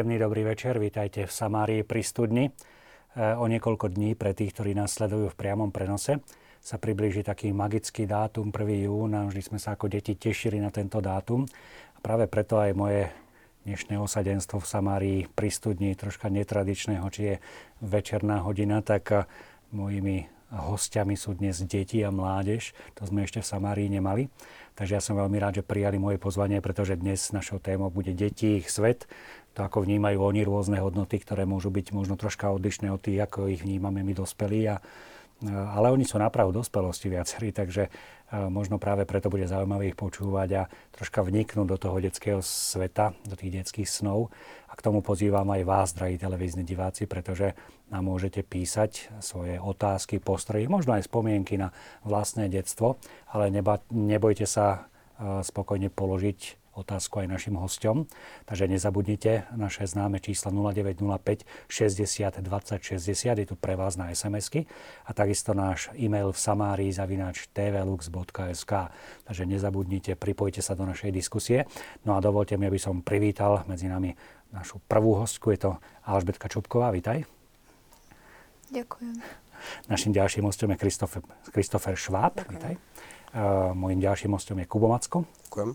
Príjemný dobrý večer, vítajte v Samárii pri studni. E, o niekoľko dní pre tých, ktorí nás sledujú v priamom prenose, sa priblíži taký magický dátum 1. jún a vždy sme sa ako deti tešili na tento dátum. A práve preto aj moje dnešné osadenstvo v Samárii pri studni troška netradičného, či je večerná hodina, tak e, mojimi hostiami sú dnes deti a mládež. To sme ešte v Samárii nemali. Takže ja som veľmi rád, že prijali moje pozvanie, pretože dnes našou témou bude deti, ich svet. To, ako vnímajú oni rôzne hodnoty, ktoré môžu byť možno troška odlišné od tých, ako ich vnímame my dospelí. A, ale oni sú napravu dospelosti viacerí, takže možno práve preto bude zaujímavé ich počúvať a troška vniknúť do toho detského sveta, do tých detských snov. A k tomu pozývam aj vás, drahí televízni diváci, pretože nám môžete písať svoje otázky, postrehy, možno aj spomienky na vlastné detstvo, ale neba, nebojte sa spokojne položiť otázku aj našim hostom. Takže nezabudnite naše známe čísla 0905 60 20 60, je tu pre vás na SMS-ky a takisto náš e-mail v samárii zavináč tvlux.sk. Takže nezabudnite, pripojte sa do našej diskusie. No a dovolte mi, aby som privítal medzi nami našu prvú hostku, je to Alžbetka Čupková, vítaj. Ďakujem. Našim ďalším hostom je Kristofer Šváb, vítaj. Uh, mojím ďalším hostom je Kubo Macko. Ďakujem.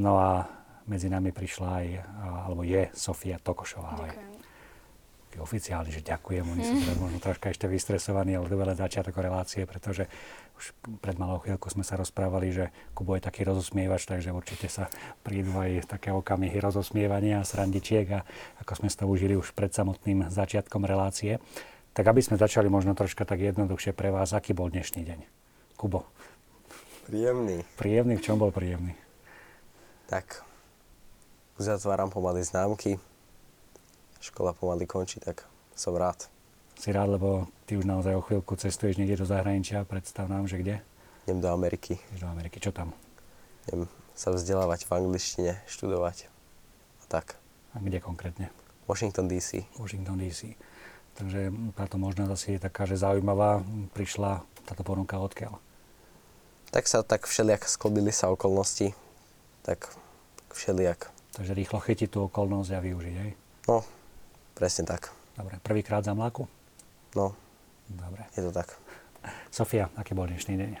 No a medzi nami prišla aj, alebo je Sofia Tokošová. Ďakujem. Oficiálne, že ďakujem. Oni sú teraz možno troška ešte vystresovaní, ale to veľa začiatok relácie, pretože už pred malou chvíľkou sme sa rozprávali, že Kubo je taký rozosmievač, takže určite sa prídu aj také okamihy rozosmievania a srandičiek a ako sme to užili už pred samotným začiatkom relácie. Tak aby sme začali možno troška tak jednoduchšie pre vás, aký bol dnešný deň? Kubo. Príjemný. Príjemný? V čom bol príjemný? Tak, uzatváram pomaly známky, škola pomaly končí, tak som rád. Si rád, lebo ty už naozaj o chvíľku cestuješ niekde do zahraničia, predstav nám, že kde? Idem do Ameriky. Ideš do Ameriky, čo tam? Idem sa vzdelávať v angličtine, študovať a tak. A kde konkrétne? Washington DC. Washington DC. Takže táto možnosť asi je taká, že zaujímavá. Prišla táto ponuka odkiaľ? Tak sa tak všelijak sklobili sa okolnosti, tak všelijak. Takže rýchlo chytiť tú okolnosť a využiť, hej? No, presne tak. Dobre, prvýkrát za mláku? No, Dobre. je to tak. Sofia, aký bol dnešný deň?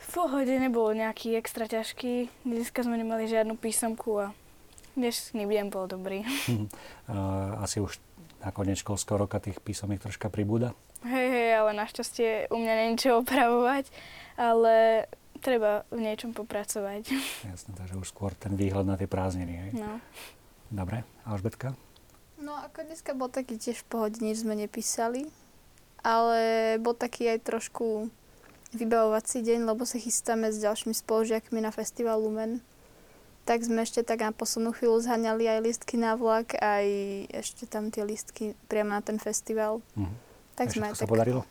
V pohode nebol nejaký extra ťažký. Dneska sme nemali žiadnu písomku a dnešný deň bol dobrý. Asi už na koniec školského roka tých písomek troška pribúda? Hej, hej, ale našťastie u mňa není čo opravovať, ale treba v niečom popracovať. Jasné, takže už skôr ten výhľad na tie prázdniny, hej? No. Dobre, Alžbetka? No ako dneska bol taký tiež v pohode, nič sme nepísali, ale bol taký aj trošku vybavovací deň, lebo sa chystáme s ďalšími spolužiakmi na festival Lumen. Tak sme ešte tak na poslednú chvíľu zhaňali aj listky na vlak, aj ešte tam tie listky priamo na ten festival. Mhm. Tak sme aj sa tak... podarilo?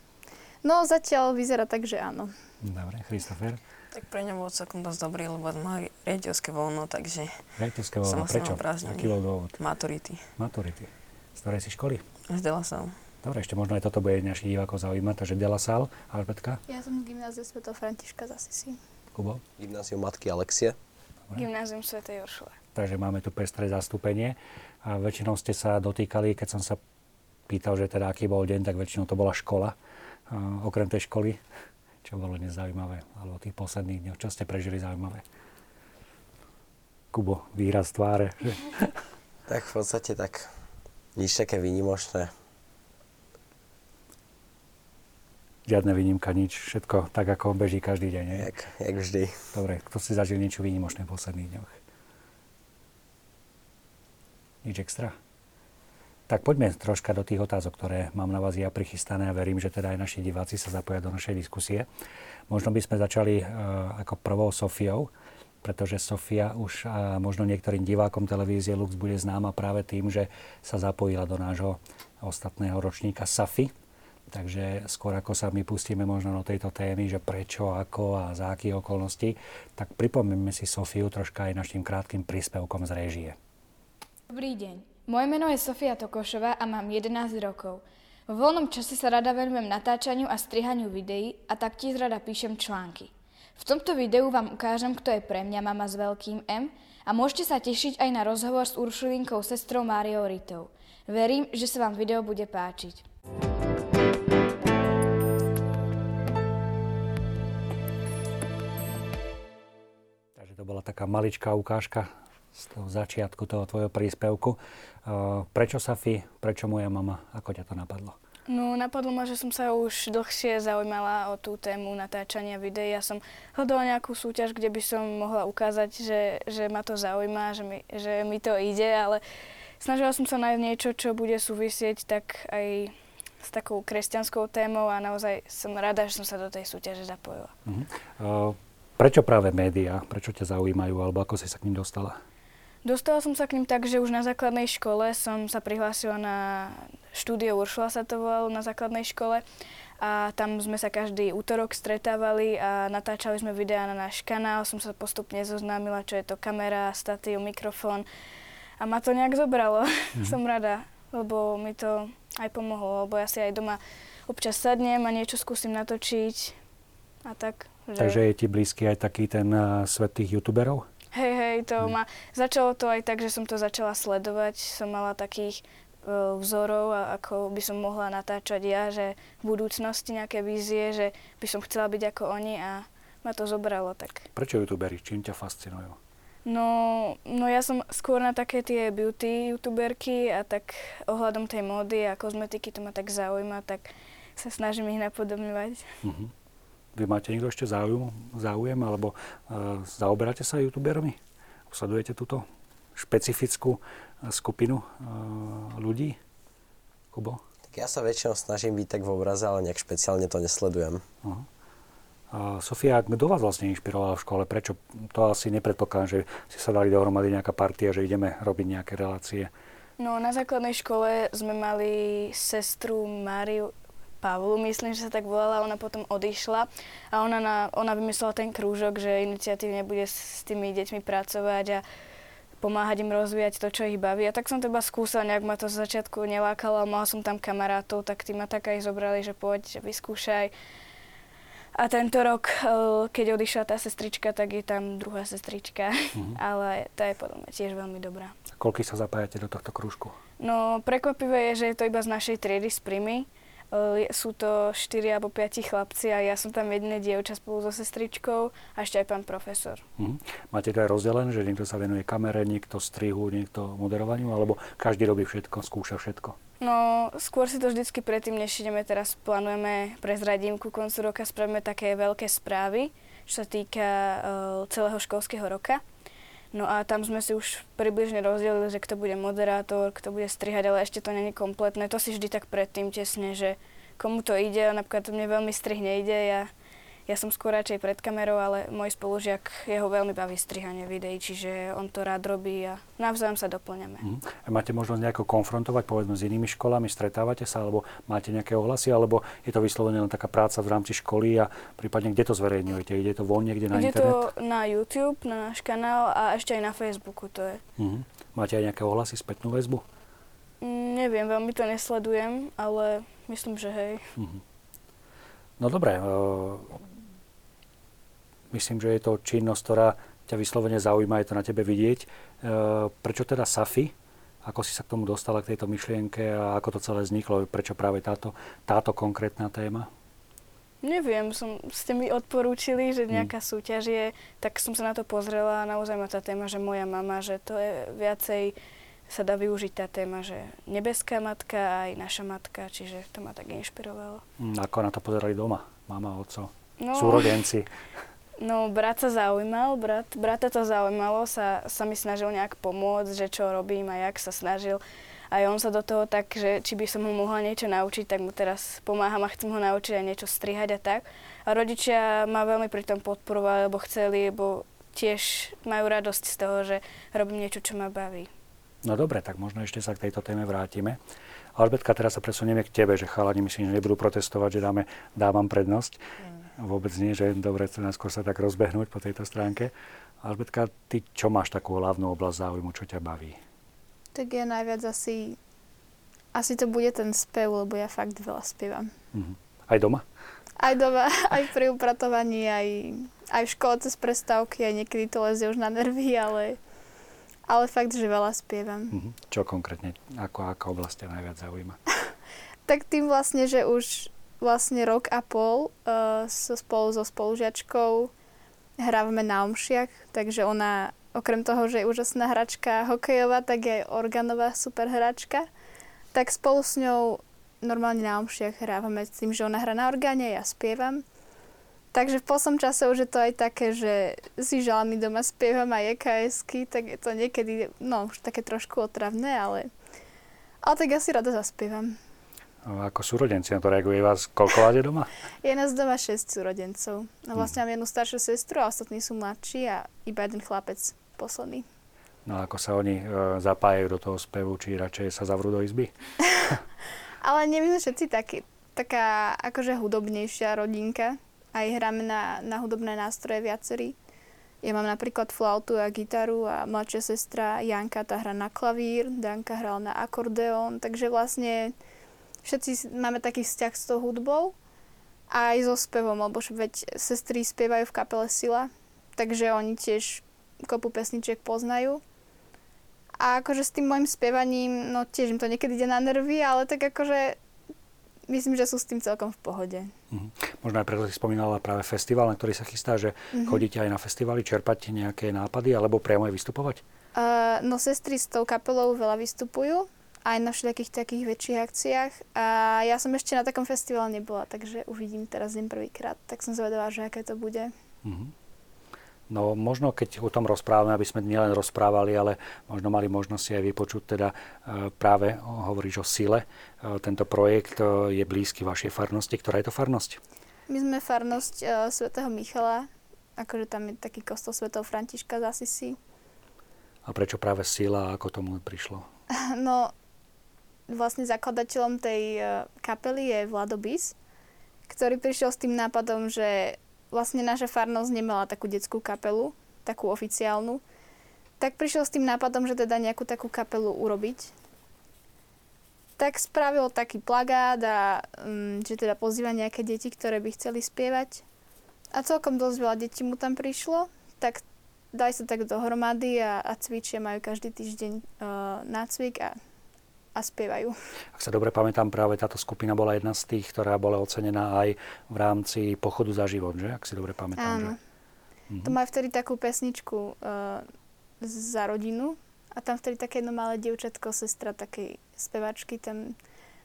No zatiaľ vyzerá tak, že áno. Dobre, Christopher? Tak pre ňa bol celkom dosť dobrý, lebo mali riaditeľské voľno, takže Som voľno, prečo? Aký bol dôvod? maturity. Maturity. Z ktorej si školy? Zdala sa. Dobre, ešte možno aj toto bude našich divákov zaujímať. Takže Delasal, Alžbetka, Ja som z gymnáziu Sv. Františka z Asisi. Kubo. Gymnázium Matky Alexie. Gymnázium Sv. Joršule. Takže máme tu pestré zastúpenie. A väčšinou ste sa dotýkali, keď som sa pýtal, že teda aký bol deň, tak väčšinou to bola škola. Okrem tej školy, čo bolo dnes zaujímavé, alebo tých posledných dňoch, čo ste prežili zaujímavé? Kubo, výraz tváre. Že? Tak v podstate tak nič také výnimočné. Žiadna výnimka, nič. Všetko tak, ako beží každý deň. Jak, jak vždy. Dobre, kto si zažil niečo výnimočné v posledných dňoch? Nič extra? Tak poďme troška do tých otázok, ktoré mám na vás ja prichystané a verím, že teda aj naši diváci sa zapoja do našej diskusie. Možno by sme začali uh, ako prvou Sofiou, pretože Sofia už uh, možno niektorým divákom televízie Lux bude známa práve tým, že sa zapojila do nášho ostatného ročníka SAFI. Takže skôr ako sa my pustíme možno do tejto témy, že prečo, ako a za akých okolností, tak pripomíme si Sofiu troška aj našim krátkým príspevkom z réžie. Dobrý deň. Moje meno je Sofia Tokošová a mám 11 rokov. Vo voľnom čase sa rada venujem natáčaniu a strihaniu videí a taktiež rada píšem články. V V tomto videu vám ukážem, kto je pre mňa mama s veľkým M a môžete sa tešiť aj na rozhovor s Uršulinkou sestrou Máriou Ritou. Verím, že sa vám video bude páčiť. Takže to bola taká maličká ukážka z toho začiatku toho tvojho príspevku. Uh, Prečo Safi, prečo moja mama, ako ťa to napadlo? No, napadlo ma, že som sa už dlhšie zaujímala o tú tému natáčania videí. Ja som hľadala nejakú súťaž, kde by som mohla ukázať, že, že ma to zaujíma, že mi, že mi to ide, ale snažila som sa nájsť niečo, čo bude súvisieť tak aj s takou kresťanskou témou a naozaj som rada, že som sa do tej súťaže zapojila. Uh-huh. Uh, prečo práve médiá? Prečo ťa zaujímajú? Alebo ako si sa k ním dostala? Dostala som sa k ním tak, že už na základnej škole som sa prihlásila na štúdio Uršula sa to volalo na základnej škole a tam sme sa každý útorok stretávali a natáčali sme videá na náš kanál. Som sa postupne zoznámila, čo je to kamera, statív, mikrofón a ma to nejak zobralo. Mm. som rada, lebo mi to aj pomohlo, lebo ja si aj doma občas sadnem a niečo skúsim natočiť a tak. Že... Takže je ti blízky aj taký ten uh, svet tých youtuberov? Hej, hej, to hmm. ma... Začalo to aj tak, že som to začala sledovať. Som mala takých uh, vzorov, a ako by som mohla natáčať ja, že v budúcnosti nejaké vízie, že by som chcela byť ako oni a ma to zobralo tak. Prečo youtuberi? Čím ťa fascinujú? No, no ja som skôr na také tie beauty youtuberky a tak ohľadom tej módy a kozmetiky to ma tak zaujíma, tak sa snažím ich napodobňovať. Uh-huh. Vy máte niekto ešte záujem, záujem alebo uh, zaoberáte sa youtubermi? Sledujete túto špecifickú uh, skupinu uh, ľudí? Kubo? Tak ja sa väčšinou snažím byť tak v obraze, ale nejak špeciálne to nesledujem. Uh-huh. Uh, Sofia, kto vás vlastne inšpiroval v škole? Prečo? To asi nepredpokladám, že si sa dali dohromady nejaká partia, že ideme robiť nejaké relácie. No, na základnej škole sme mali sestru Máriu Pavlu, myslím, že sa tak volala, ona potom odišla a ona, na, ona vymyslela ten krúžok, že iniciatívne bude s tými deťmi pracovať a pomáhať im rozvíjať to, čo ich baví. A tak som to iba skúsala, nejak ma to z začiatku nelákalo, mala som tam kamarátov, tak tí ma tak aj zobrali, že poď, že vyskúšaj. A tento rok, eh, keď odišla tá sestrička, tak je tam druhá sestrička, mm-hmm. ale tá je podľa mňa tiež veľmi dobrá. Koľko sa zapájate do tohto krúžku? No, prekvapivé je, že je to iba z našej triedy z Primy sú to 4 alebo 5 chlapci a ja som tam jediné dievča spolu so sestričkou a ešte aj pán profesor. Mm. Máte to aj rozdelené, že niekto sa venuje kamere, niekto strihu, niekto moderovaniu, alebo každý robí všetko, skúša všetko? No, skôr si to vždycky predtým, než ideme teraz, plánujeme, prezradím ku koncu roka, spravíme také veľké správy, čo sa týka uh, celého školského roka. No a tam sme si už približne rozdelili, že kto bude moderátor, kto bude strihať, ale ešte to není kompletné. To si vždy tak predtým tesne, že komu to ide. Napríklad mne veľmi strih nejde, ja ja som skôr radšej pred kamerou, ale môj spolužiak, jeho veľmi baví strihanie videí, čiže on to rád robí a navzájom sa doplňame. Mm. A máte možnosť nejako konfrontovať povedzme s inými školami, stretávate sa, alebo máte nejaké ohlasy, alebo je to vyslovene len taká práca v rámci školy a prípadne kde to zverejňujete? Ide to von niekde na Ide internet? to na YouTube, na náš kanál a ešte aj na Facebooku to je. Mm. Máte aj nejaké ohlasy, spätnú väzbu? Mm, neviem, veľmi to nesledujem, ale myslím, že hej. Mm. No dobre, Myslím, že je to činnosť, ktorá ťa vyslovene zaujíma, je to na tebe vidieť. E, prečo teda Safi? Ako si sa k tomu dostala, k tejto myšlienke a ako to celé vzniklo? Prečo práve táto, táto konkrétna téma? Neviem, som, ste mi odporúčili, že nejaká hmm. súťaž je, tak som sa na to pozrela a naozaj ma tá téma, že moja mama, že to je viacej sa dá využiť tá téma, že nebeská matka aj naša matka, čiže to ma tak inšpirovalo. Hmm, ako na to pozerali doma? Mama, oco, no. súrodenci? No, brat sa zaujímal, brat, brata to zaujímalo, sa, sa mi snažil nejak pomôcť, že čo robím a jak sa snažil. Aj on sa do toho tak, že či by som ho mohla niečo naučiť, tak mu teraz pomáham a chcem ho naučiť aj niečo strihať a tak. A rodičia ma veľmi pri tom podporovali, lebo chceli, lebo tiež majú radosť z toho, že robím niečo, čo ma baví. No dobre, tak možno ešte sa k tejto téme vrátime. Albertka, teraz sa presunieme k tebe, že chalani myslím, že nebudú protestovať, že dáme, dávam prednosť. Mm vôbec nie, že dobre, skôr sa tak rozbehnúť po tejto stránke. Albetka, ty čo máš takú hlavnú oblasť záujmu, čo ťa baví? Tak ja najviac asi, asi to bude ten spev, lebo ja fakt veľa spievam. Uh-huh. Aj doma? Aj doma, aj pri upratovaní, aj, aj v škole cez prestávky, aj niekedy to lezie už na nervy, ale, ale fakt, že veľa spievam. Mhm. Čo konkrétne, ako, aká oblasť ťa najviac zaujíma? tak tým vlastne, že už vlastne rok a pol uh, so spolu so spolužiačkou hrávame na omšiach, takže ona okrem toho, že je úžasná hračka hokejová, tak je aj organová super hračka. Tak spolu s ňou normálne na omšiach hrávame s tým, že ona hrá na orgáne, ja spievam. Takže v poslednom čase už je to aj také, že si žalami doma spievam aj EKSky, tak je to niekedy, no už také trošku otravné, ale, ale tak ja si rada zaspievam. No, ako súrodenci na to reaguje vás, koľko je doma? Je nás doma 6 súrodencov. No vlastne mám jednu staršiu sestru a ostatní sú mladší a iba jeden chlapec posledný. No ako sa oni e, zapájajú do toho spevu, či radšej sa zavrú do izby? Ale nie my sme všetci takí, taká akože hudobnejšia rodinka. Aj hráme na, na hudobné nástroje viacerí. Ja mám napríklad flautu a gitaru a mladšia sestra Janka tá hra na klavír, Danka hral na akordeón, takže vlastne všetci máme taký vzťah s tou hudbou a aj so spevom, lebo veď sestry spievajú v kapele Sila, takže oni tiež kopu pesničiek poznajú. A akože s tým môjim spievaním, no tiež im to niekedy ide na nervy, ale tak akože myslím, že sú s tým celkom v pohode. Mm-hmm. Možno aj preto si spomínala práve festival, na ktorý sa chystá, že mm-hmm. chodíte aj na festivaly, čerpať nejaké nápady alebo priamo aj vystupovať? Uh, no sestry s tou kapelou veľa vystupujú aj na všetkých takých väčších akciách. A ja som ešte na takom festivale nebola, takže uvidím teraz deň prvýkrát. Tak som zvedavá, že aké to bude. Mm-hmm. No možno keď o tom rozprávame, aby sme nielen rozprávali, ale možno mali možnosť si aj vypočuť, teda e, práve hovoríš o sile. E, tento projekt e, je blízky vašej farnosti. Ktorá je to farnosť? My sme farnosť uh, svätého Michala, akože tam je taký kostol svätého Františka z Asisi. A prečo práve sila a ako tomu prišlo? No, vlastne zakladateľom tej kapely je Vlado Bis, ktorý prišiel s tým nápadom, že vlastne naša farnosť nemala takú detskú kapelu, takú oficiálnu, tak prišiel s tým nápadom, že teda nejakú takú kapelu urobiť. Tak spravil taký plagát a um, že teda pozýva nejaké deti, ktoré by chceli spievať. A celkom dosť veľa detí mu tam prišlo, tak daj sa tak dohromady a, a cvičia, majú každý týždeň uh, nácvik a a spievajú. Ak sa dobre pamätám, práve táto skupina bola jedna z tých, ktorá bola ocenená aj v rámci pochodu za život, že? Ak si dobre pamätám. Áno. Že? Mhm. To má vtedy takú pesničku uh, za rodinu a tam vtedy také jedno malé dievčatko, sestra takej spevačky, tam,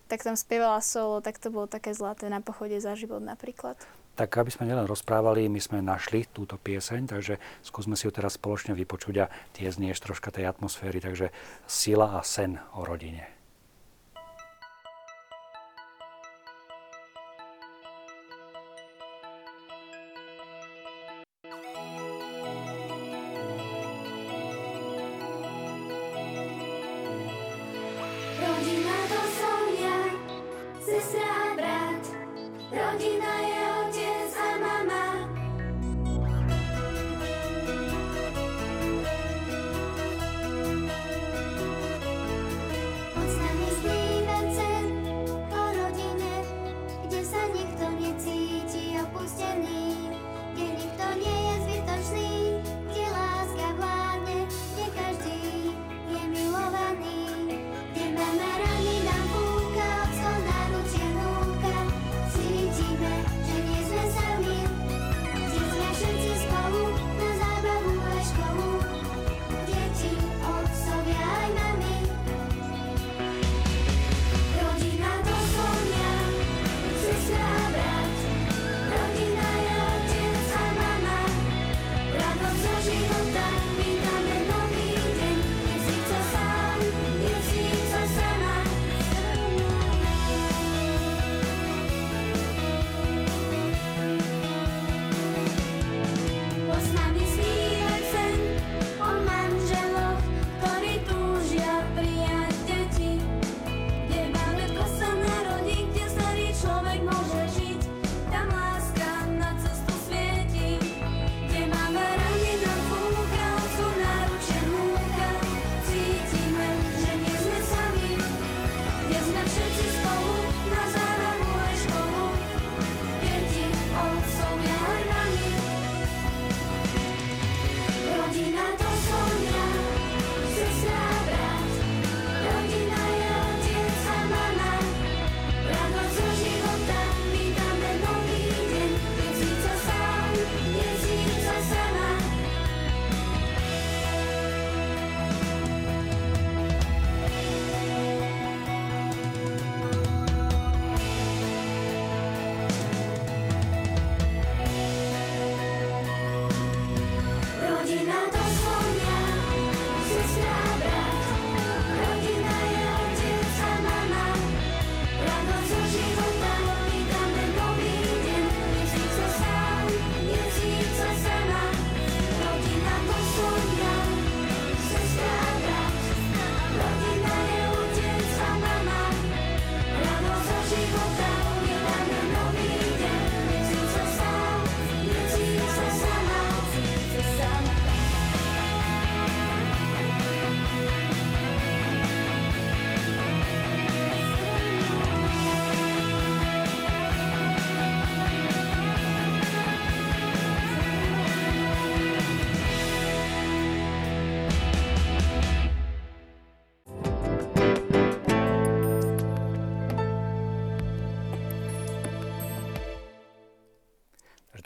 tak tam spievala solo, tak to bolo také zlaté na pochode za život napríklad. Tak aby sme nielen rozprávali, my sme našli túto pieseň, takže skúsme si ju teraz spoločne vypočuť a tie znieš troška tej atmosféry, takže sila a sen o rodine.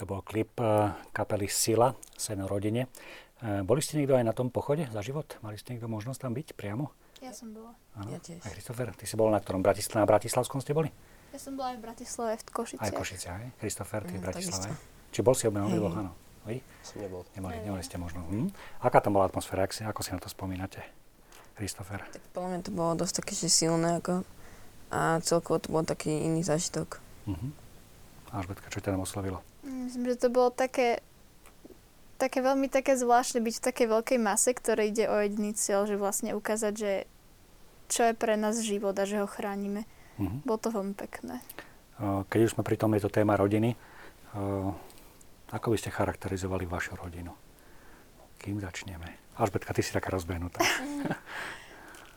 Bol klip e, kapely Sila, Sen rodine. E, boli ste niekto aj na tom pochode za život? Mali ste niekto možnosť tam byť priamo? Ja som bola. Áno. Ja tiež. Aj Christopher, ty si bol na ktorom? Bratisl- na Bratislavskom ste boli? Ja som bola aj v Bratislave, v Košiciach. Aj Košice, aj? Christopher, ty v Mm, Bratislave? takisto. Či bol si Hej. dvoch, áno? Vy? Som nebol. Nemali, nemali ste možno. Hm? Aká tam bola atmosféra? Ako si, ako si na to spomínate? Christopher. Tak podľa mňa to bolo dosť také, že silné ako a celkovo to bol taký iný zážitok. Uh-huh. Alžbetka, čo ťa tam oslovilo? Myslím, že to bolo také, také veľmi také zvláštne byť v takej veľkej mase, ktoré ide o jediný cieľ, že vlastne ukázať, že čo je pre nás život a že ho chránime. Uh-huh. Bolo to veľmi pekné. Keď už sme pri tom, je to téma rodiny. Ako by ste charakterizovali vašu rodinu? Kým začneme? Alžbetka, ty si taká rozbehnutá.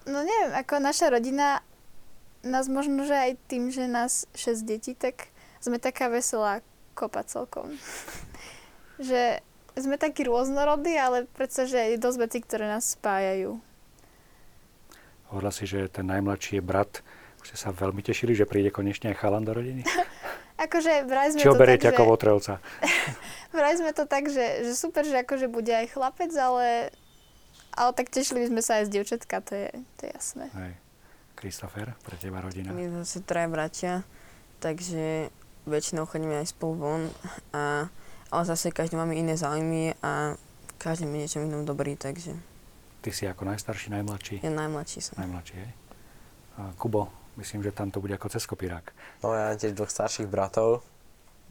No neviem, ako naša rodina, nás možno, že aj tým, že nás 6 detí, tak sme taká veselá kopa celkom. že sme takí rôznorodí, ale predsa, že je dosť vecí, ktoré nás spájajú. Hovorila si, že ten najmladší je brat. Už ste sa veľmi tešili, že príde konečne aj chalan do rodiny? Akože vraj sme Či ho to tak, beriete že... ako votrelca? Vraj sme to tak, že, že super, že akože bude aj chlapec, ale, ale tak tešili sme sa aj z dievčatka, to je, to je jasné. Hej. Christopher, pre teba rodina. My sme zase traja bratia, takže väčšinou chodíme aj spolu von, a, ale zase každý máme iné záujmy a každý mi niečom inom dobrý, takže Ty si ako najstarší, najmladší? ja najmladší som. Najmladší, hej? A Kubo, myslím, že tam to bude ako cez kopírák. No ja mám tiež dvoch starších bratov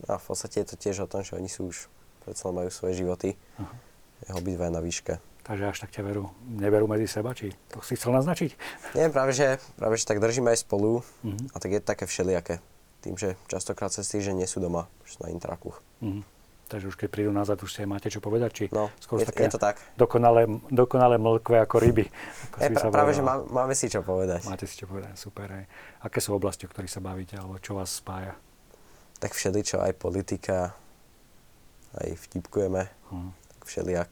a v podstate je to tiež o tom, že oni sú už, predsa majú svoje životy. Aha. Je obidva na výške. Takže až tak ťa veru, neberú medzi seba, či to si chcel naznačiť? Nie, práve že, práve že tak držíme aj spolu Mhm. a tak je to také všelijaké. Tým, že častokrát cez týždeň nie sú doma, že sú na intrakoch. Mhm. Takže už keď prídu nazad, už si aj máte čo povedať, či No, skôr je, také je to tak. dokonale, dokonale mlkvé ako ryby. Ako Je, pra, práve, že má, máme si čo povedať. Máte si čo povedať, super. Hej. Aké sú oblasti, o ktorých sa bavíte, alebo čo vás spája? Tak všeličo, aj politika, aj vtipkujeme, Hm. tak všelijak.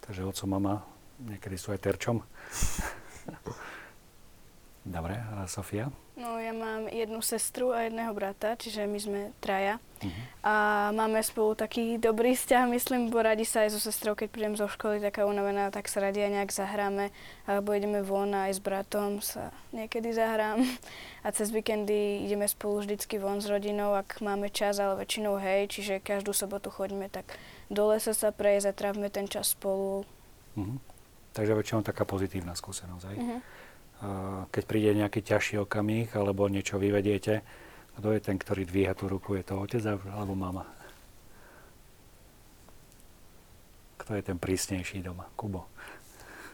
Takže oco, mama, niekedy sú aj terčom. Dobre, a Sofia? No ja mám jednu sestru a jedného brata, čiže my sme traja. Mhm. A máme spolu taký dobrý vzťah, myslím, bo radi sa aj so sestrou, keď prídem zo školy taká unavená, tak sa radi aj nejak zahráme. Alebo ideme von a aj s bratom sa niekedy zahrám. A cez víkendy ideme spolu vždycky von s rodinou, ak máme čas, ale väčšinou hej, čiže každú sobotu chodíme tak do lesa sa prejsť a trávime ten čas spolu. Mhm. Takže väčšinou taká pozitívna skúsenosť. Hej? Mhm. Keď príde nejaký ťažší okamih, alebo niečo vyvediete, kto je ten, ktorý dvíha tú ruku? Je to otec alebo mama? Kto je ten prísnejší doma? Kubo.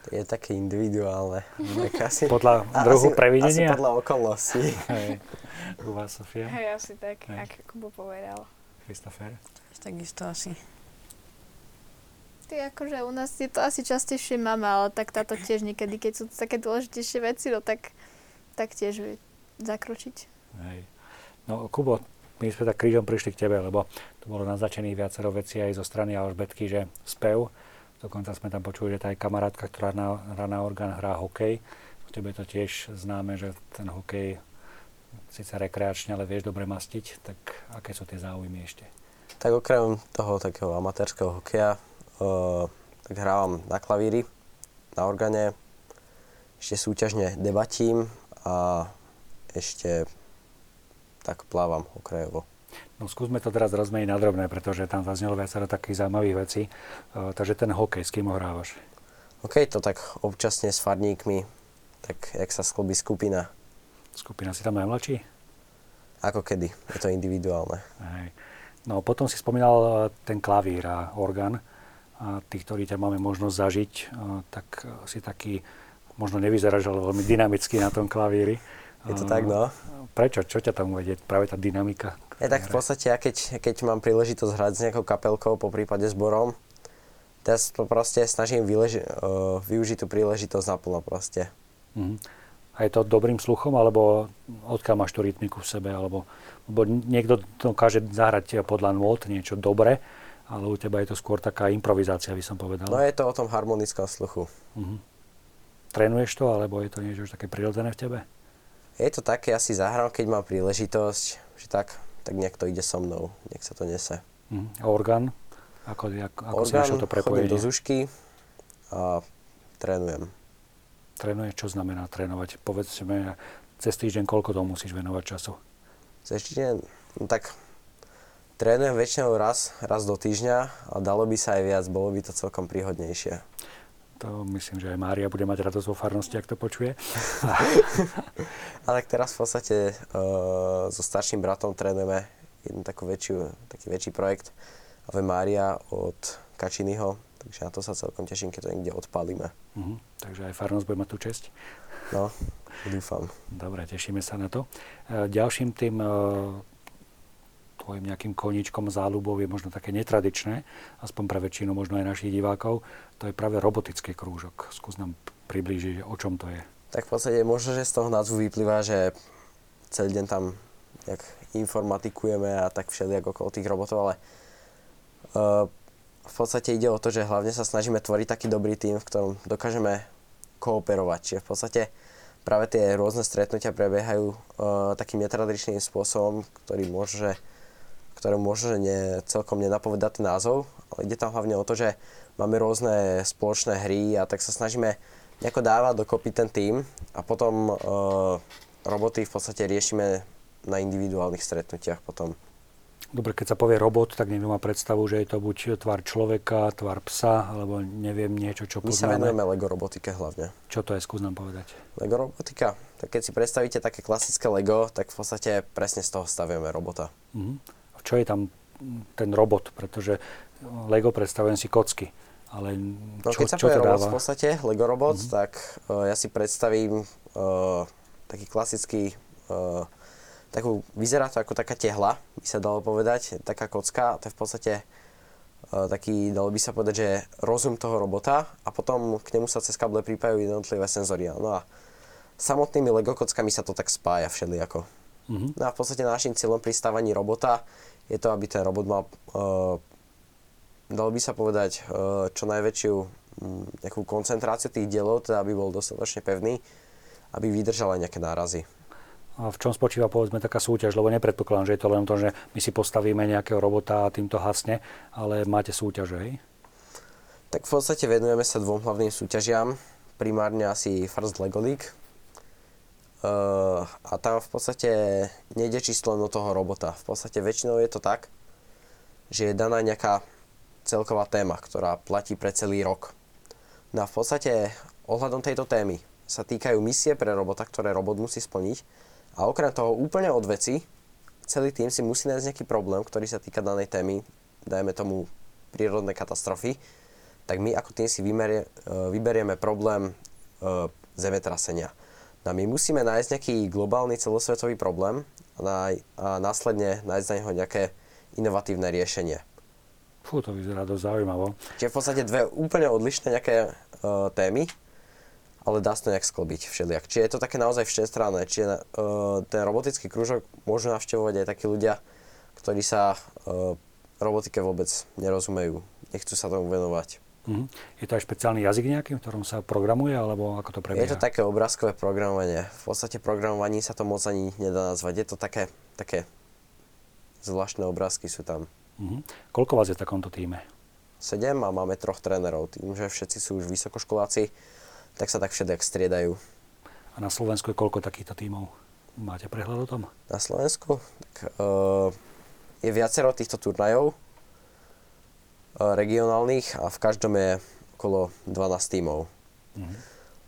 To je také individuálne. Tak asi, Podľa druhu asi, previnenia? Asi podľa okolností. Hej. U vás, Sofia? Hej, asi tak, Hej. ako Kubo povedal. Christopher? Takisto asi. Ty akože u nás je to asi častejšie mama, ale tak táto tiež niekedy, keď sú to také dôležitejšie veci, no tak, tak tiež vie zakročiť. Hej. No, Kubo, my sme tak krížom prišli k tebe, lebo tu bolo naznačených viacero vecí aj zo strany Alžbetky, že spev. Dokonca sme tam počuli, že tá aj kamarátka, ktorá na, hrá na orgán, hrá hokej. U tebe to tiež známe, že ten hokej síce rekreačne, ale vieš dobre mastiť, tak aké sú tie záujmy ešte? Tak okrem toho takého amatérskeho hokeja, uh, tak hrávam na klavíri, na organe, ešte súťažne debatím a ešte tak plávam okrajovo. No skúsme to teraz rozmeniť na drobné, pretože tam zaznelo viacero takých zaujímavých vecí. Uh, takže ten hokej, s kým ho hrávaš? OK, to tak občasne s farníkmi, tak jak sa sklobí skupina, Skupina si tam najmladší? ako kedy, je to individuálne. Hej. No potom si spomínal e, ten klavír a orgán. A tí, ktorí ťa máme možnosť zažiť, e, tak e, si taký, možno nevyzeráš, ale veľmi dynamický na tom klavíri. Je to E, tak, no. Prečo? Čo ťa tam vedie? Práve tá dynamika? Je tak v podstate, ja keď, keď mám príležitosť hrať s nejakou kapelkou, po prípade zborom, teraz to proste snažím vyleži, uh, využiť tú príležitosť naplno proste. Mhm. A je to dobrým sluchom, alebo odkiaľ máš tú rytmiku v sebe? Alebo, lebo niekto dokáže zahrať podľa nôt niečo dobre, ale u teba je to skôr taká improvizácia, by som povedal. No je to o tom harmonickom sluchu. Mhm. Trénuješ to, alebo je to niečo už také prirodzené v tebe? Je to také, ja si zahrám, keď mám príležitosť, že tak, tak nejak to ide so mnou, nech sa to nese. A orgán? Ako, ako si Orgán, našiel to prepojenie? do zušky a trénujem. Trénuješ, čo znamená trénovať? Povedzme, cez týždeň koľko tomu musíš venovať času? Cez týždeň, no tak trénujem väčšinou raz, raz do týždňa a dalo by sa aj viac, bolo by to celkom príhodnejšie. To myslím, že aj Mária bude mať radosť vo farnosti, ak to počuje. A tak teraz v podstate uh, so starším bratom trénujeme jeden takú väčšiu, taký väčší projekt Ave Mária od Kačinyho, takže na to sa celkom teším, keď to niekde odpálime. Mhm. Takže aj farnosť bude mať tú česť. No, dúfam. Dobre, tešíme sa na to. E, Ďalším tým e, tvojim nejakým koníčkom, záľubou je možno také netradičné, aspoň pre väčšinu možno aj našich divákov, to je práve robotický krúžok. Skús nám priblížiť, o čom to je. Tak v podstate možno, že z toho názvu vyplýva, že celý deň tam nejak informatikujeme a tak všelijak okolo tých robotov, ale uh, v podstate ide o to, že hlavne sa snažíme tvoriť taký dobrý tým, v ktorom dokážeme kooperovať. Čiže v podstate práve tie rôzne stretnutia prebiehajú uh, takým netradičným spôsobom, ktorý môže, ktoré môže že nie, celkom nenapovedať ten názov, ale ide tam hlavne o to, že máme rôzne spoločné hry a tak sa snažíme nejako dávať dokopy ten tým a potom uh, roboty v podstate riešime na individuálnych stretnutiach potom. Dobre, keď sa povie robot, tak niekto má predstavu, že je to buď tvar človeka, tvar psa, alebo neviem niečo, čo My sa poznáme. venujeme Lego robotike hlavne. Čo to je, skús nám povedať. Lego robotika, tak keď si predstavíte také klasické Lego, tak v podstate presne z toho staviame robota. Mhm. Čo je tam ten robot? Pretože Lego predstavujem si kocky. Ale No čo, keď sa čo to dáva? v podstate, Lego robot, tak uh, ja si predstavím uh, taký klasický, uh, takú, vyzerá to ako taká tehla, by sa dalo povedať, taká kocka, to je v podstate uh, taký, dalo by sa povedať, že rozum toho robota a potom k nemu sa cez kable pripájajú jednotlivé senzory. No a samotnými Lego kockami sa to tak spája všelijako. Mhm. No a v podstate našim cieľom pri stávaní robota je to, aby ten robot mal, uh, dalo by sa povedať, uh, čo najväčšiu um, nejakú koncentráciu tých dielov, teda aby bol dostatočne pevný, aby vydržal aj nejaké nárazy. A v čom spočíva povedzme taká súťaž, lebo nepredpokladám, že je to len to, že my si postavíme nejakého robota a týmto hasne, ale máte súťaže, hej? Tak v podstate venujeme sa dvom hlavným súťažiam, primárne asi First Lego League. Uh, a tam v podstate nejde čisto len do toho robota. V podstate väčšinou je to tak, že je daná nejaká celková téma, ktorá platí pre celý rok. No a v podstate ohľadom tejto témy sa týkajú misie pre robota, ktoré robot musí splniť. A okrem toho úplne od veci, celý tým si musí nájsť nejaký problém, ktorý sa týka danej témy, dajme tomu prírodné katastrofy, tak my ako tým si vymerie, e, vyberieme problém e, zemetrasenia. No my musíme nájsť nejaký globálny celosvetový problém a, následne nájsť na neho nejaké inovatívne riešenie. Fú, to vyzerá dosť zaujímavo. Čiže v podstate dve úplne odlišné nejaké uh, témy, ale dá sa to nejak sklbiť všelijak. Čiže je to také naozaj všestranné. Čiže uh, ten robotický krúžok môžu navštevovať aj takí ľudia, ktorí sa uh, robotike vôbec nerozumejú, nechcú sa tomu venovať. Mhm. Je to aj špeciálny jazyk nejaký, v ktorom sa programuje, alebo ako to prebieha? Je to také obrázkové programovanie. V podstate programovaní sa to moc ani nedá nazvať. Je to také, také zvláštne obrázky sú tam. Mhm. Koľko vás je v takomto týme? 7 a máme troch trénerov. Tým, že všetci sú už vysokoškoláci, tak sa tak všetek striedajú. A na Slovensku je koľko takýchto tímov? Máte prehľad o tom? Na Slovensku tak, uh, je viacero týchto turnajov regionálnych a v každom je okolo 12 tímov. Mhm.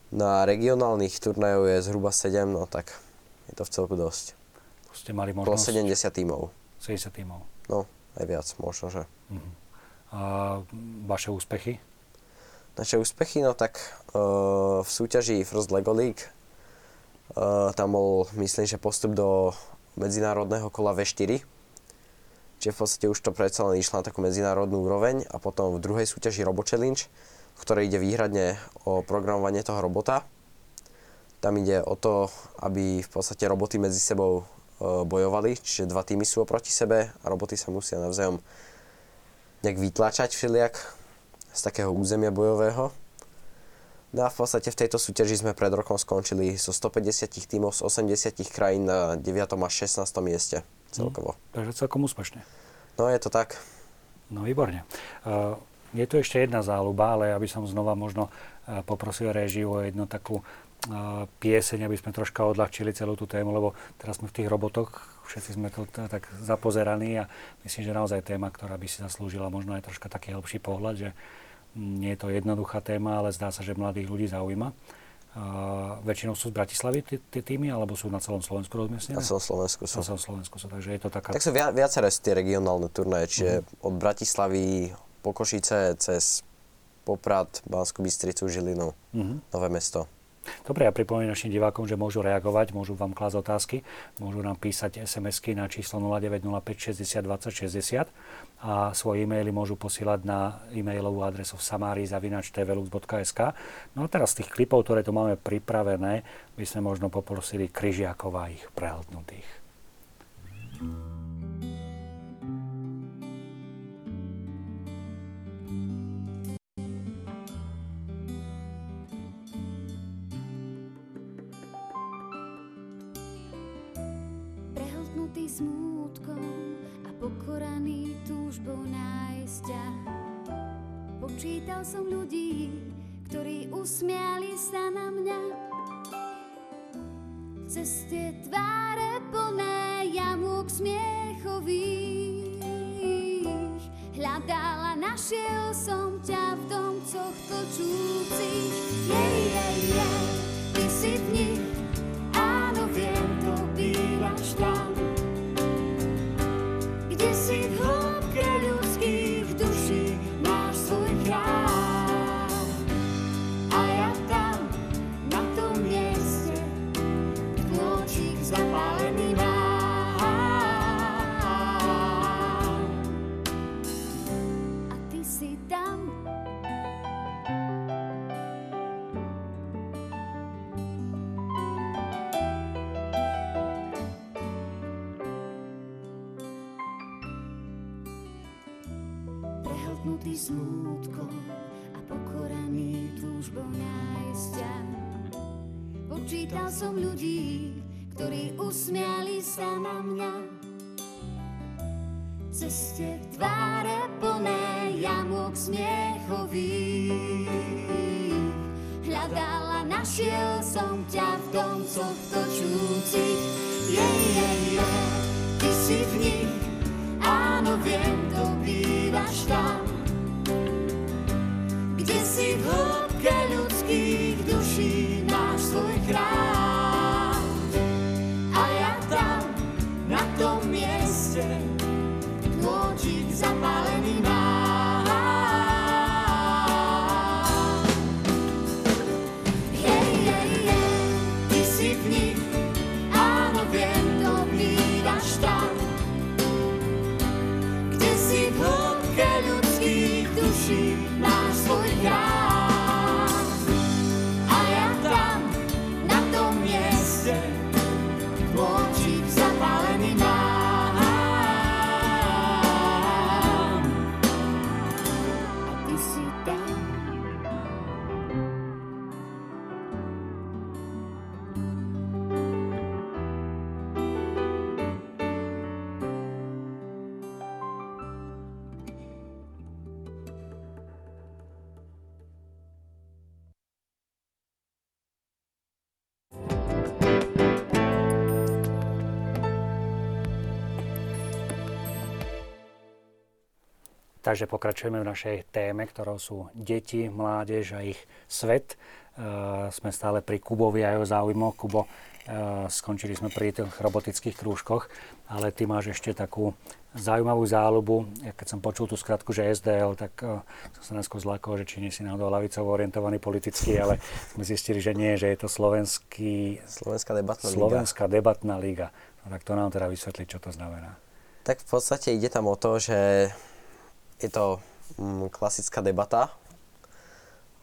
Na regionálnych turnajov je zhruba 7, no tak je to v celku dosť. Ste mali Okolo možnosť... 70 tímov. 70 tímov. No, aj viac možno, že. Mhm. A vaše úspechy? Naše úspechy, no tak uh, v súťaži First Lego League uh, tam bol, myslím, že postup do medzinárodného kola V4. Čiže v podstate už to predsa len išlo na takú medzinárodnú úroveň a potom v druhej súťaži Robo Challenge, v ktorej ide výhradne o programovanie toho robota. Tam ide o to, aby v podstate roboty medzi sebou uh, bojovali, čiže dva týmy sú oproti sebe a roboty sa musia navzájom nejak vytlačať všelijak z takého územia bojového. No a v podstate v tejto súťaži sme pred rokom skončili so 150 tímov z 80 krajín na 9. až 16. mieste celkovo. Takže celkom úspešne. No je to tak. No výborne. Je tu ešte jedna záľuba, ale aby som znova možno poprosil režiu o jednu takú pieseň, aby sme troška odľahčili celú tú tému, lebo teraz sme v tých robotoch, všetci sme to tak zapozeraní a myslím, že naozaj téma, ktorá by si zaslúžila možno aj troška taký hĺbší pohľad, že nie je to jednoduchá téma, ale zdá sa, že mladých ľudí zaujíma. Väčšinou sú z Bratislavy tie týmy, alebo sú na celom Slovensku rozmiestnené? Na celom Slovensku sú. Na celom Slovensku sú, takže je to taká... Tak sú via, viaceré tie regionálne turnaje, čiže uh-huh. od Bratislavy po Košice cez Poprad, Banskú Bystricu, Žilinu, uh-huh. Nové mesto. Dobre, ja pripomínam našim divákom, že môžu reagovať, môžu vám klásť otázky, môžu nám písať SMS-ky na číslo 0905 60 20 60 a svoje e-maily môžu posielať na e-mailovú adresu v samári.tvlux.sk. No a teraz z tých klipov, ktoré tu máme pripravené, by sme možno poprosili Kryžiakova ich prehltnutých. Smútkom a pokoraný túžbou nájsť ťa. Počítal som ľudí, ktorí usmiali sa na mňa. Cez tie tváre plné jamúk smiechových hľadala, našiel som ťa v domcoch točúcich. Jej, jej, jej, ty si v nich, smútkom Ceste tváre plné jamok smiechových. Hľadala, našiel som ťa v domcoch točúcich. Jej, jej, jej, ty si v nich, Takže pokračujeme v našej téme, ktorou sú deti, mládež a ich svet. Uh, sme stále pri Kubovi a jeho záujmoch. Kubo, uh, skončili sme pri tých robotických krúžkoch, ale ty máš ešte takú zaujímavú záľubu. Ja keď som počul tú skratku, že SDL, tak uh, som sa najskôr zlakol, že či nie si náhodou lavicovo orientovaný politicky, ale sme zistili, že nie, že je to slovenský... Slovenská debatná Slovenská liga. debatná liga. No, tak to nám teda vysvetli, čo to znamená. Tak v podstate ide tam o to, že je to mm, klasická debata.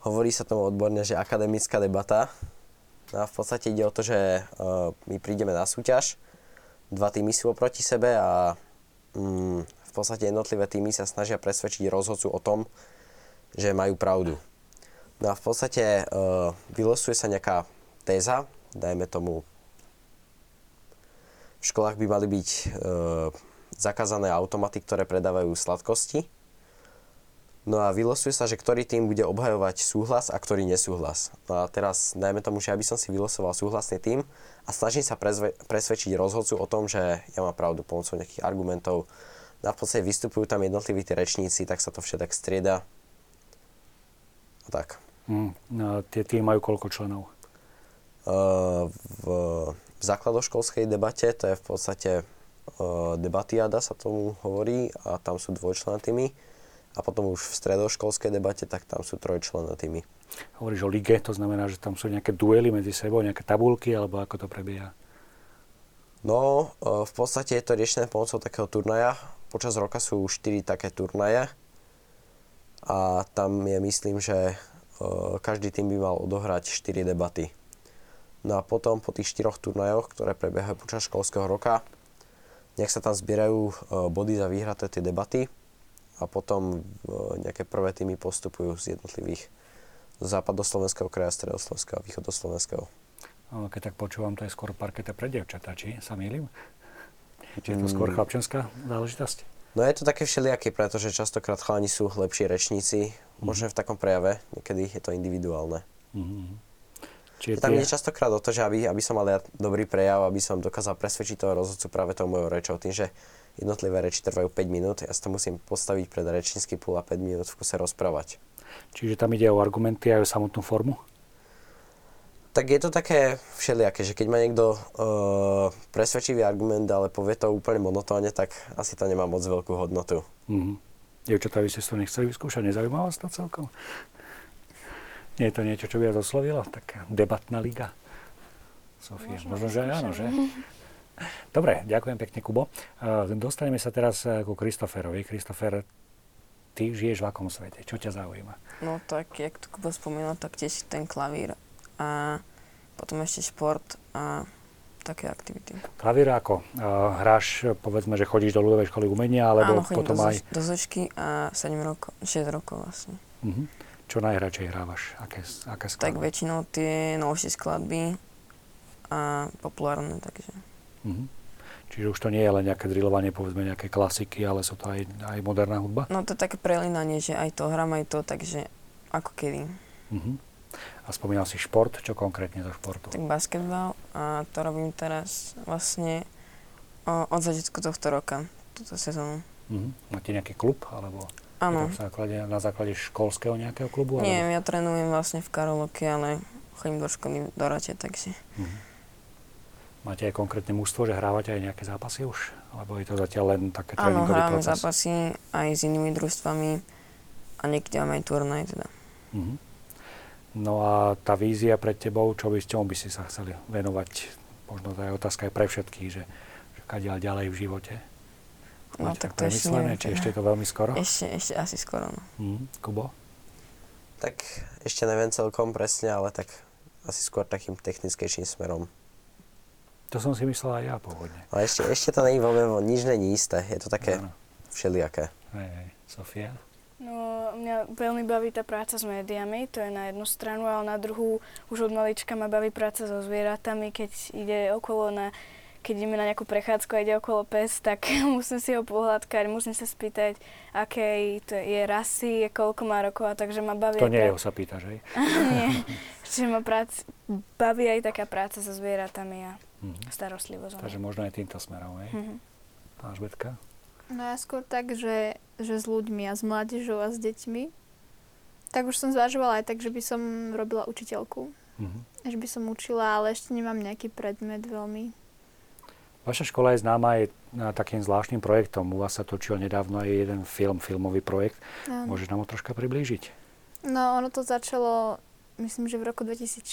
Hovorí sa tomu odborne, že akademická debata. No a v podstate ide o to, že uh, my prídeme na súťaž, dva týmy sú oproti sebe a mm, v podstate jednotlivé týmy sa snažia presvedčiť rozhodcu o tom, že majú pravdu. No a v podstate uh, vylosuje sa nejaká téza, dajme tomu, v školách by mali byť uh, zakázané automaty, ktoré predávajú sladkosti No a vylosuje sa, že ktorý tým bude obhajovať súhlas a ktorý nesúhlas. No a teraz dajme tomu, že ja by som si vylosoval súhlasný tým a snažím sa prezve- presvedčiť rozhodcu o tom, že ja mám pravdu pomocou nejakých argumentov. No a v podstate vystupujú tam jednotliví tí rečníci, tak sa to všetak strieda. A tak. Mm. No, tie týmy majú koľko členov? Uh, v, v základoškolskej debate, to je v podstate uh, debatiada sa tomu hovorí a tam sú dvojčlené týmy. A potom už v stredoškolskej debate, tak tam sú trojčlené týmy. Hovoríš o lige, to znamená, že tam sú nejaké duely medzi sebou, nejaké tabulky, alebo ako to prebieha? No, uh, v podstate je to riešené pomocou takého turnaja. Počas roka sú 4 také turnaje. A tam je, myslím, že uh, každý tým by mal odohrať 4 debaty. No a potom po tých štyroch turnajoch, ktoré prebiehajú počas školského roka, nech sa tam zbierajú uh, body za vyhraté tie debaty a potom uh, nejaké prvé týmy postupujú z jednotlivých západoslovenského kraja, stredoslovenského a východoslovenského. Keď tak počúvam, to je skôr parketa pre devčatá, či sa mýlim? Či je to skôr chlapčenská záležitosť? No je to také všelijaké, pretože častokrát chalani sú lepší rečníci, možno v takom prejave, niekedy je to individuálne. Mm-hmm. Čiže tam je častokrát o to, že aby, aby som mal ja dobrý prejav, aby som dokázal presvedčiť toho rozhodcu práve tou mojou rečou, tým, že jednotlivé reči trvajú 5 minút, ja sa to musím postaviť pred rečnícky púl a 5 minút v kuse rozprávať. Čiže tam ide o argumenty a o samotnú formu? Tak je to také všelijaké, že keď má niekto uh, presvedčivý argument, ale povie to úplne monotónne, tak asi to nemá moc veľkú hodnotu. Mm-hmm. Dievčatá, vy ste to nechceli vyskúšať? Nezaujíma vás to celkom? Nie je to niečo, čo by vás oslovilo? Taká debatná liga? Sofia, možno, že áno, že? Dobre, ďakujem pekne, Kubo. Dostaneme sa teraz ku Kristoferovi. Kristofer, ty žiješ v akom svete? Čo ťa zaujíma? No tak, jak to Kubo spomínal, tak tiež ten klavír a potom ešte šport a také aktivity. Klavír ako? Uh, hráš, povedzme, že chodíš do ľudovej školy umenia, alebo Áno, potom do, aj... do zočky a 7 rokov, 6 rokov vlastne. Uh-huh. Čo najradšej hrávaš? Aké, aké skladby? Tak väčšinou tie novšie skladby a populárne, takže. Uh-huh. Čiže už to nie je len nejaké drillovanie, povedzme nejaké klasiky, ale sú to aj, aj moderná hudba? No to je také prelinanie, že aj to hram, aj to, takže ako kedy. Uh-huh. A spomínal si šport, čo konkrétne zo športu? Tak basketbal a to robím teraz vlastne o, od začiatku tohto roka, túto sezónu. Uh-huh. Máte nejaký klub, alebo na základe, na základe školského nejakého klubu? Nie, alebo? ja trénujem vlastne v Karoloke, ale chodím do školy do Rate, takže. Uh-huh. Máte aj konkrétne mužstvo, že hrávate aj nejaké zápasy už? Alebo je to zatiaľ len také Áno, tréningový hráme proces? zápasy aj s inými družstvami a niekde máme aj turnaj teda. Uh-huh. No a tá vízia pred tebou, čo by, čomu by si sa chceli venovať? Možno to je otázka aj pre všetkých, že, že kadiaľ ďalej v živote. No Máte tak to ešte neviem. či teda. ešte je to veľmi skoro? Ešte, ešte asi skoro, no. Uh-huh. Kubo? Tak ešte neviem celkom presne, ale tak asi skôr takým technickejším smerom. To som si myslel aj ja pôvodne. Ale ešte, ešte to je veľmi, nič není isté, je to také Áno. všelijaké. Hej, hej. Sofia? No, mňa veľmi baví tá práca s médiami, to je na jednu stranu, ale na druhú už od malička ma baví práca so zvieratami, keď ide okolo na keď ideme na nejakú prechádzku a ide okolo pes, tak musím si ho pohľadkať, musím sa spýtať, aké to je rasy, koľko má rokov a takže ma baví... To nie je, sa pýtaš, hej? Nie, že ma prác, baví aj taká práca so zvieratami a Mhm. starostlivosť. Takže možno aj týmto smerom, hej? Mhm. Máš Betka? No ja skôr tak, že, že s ľuďmi a s mládežou a s deťmi. Tak už som zvažovala aj tak, že by som robila učiteľku. Mhm. Že by som učila, ale ešte nemám nejaký predmet veľmi. Vaša škola je známa aj na takým zvláštnym projektom. U vás sa točil nedávno aj jeden film, filmový projekt. Áno. Môžeš nám ho troška priblížiť? No ono to začalo, myslím, že v roku 2014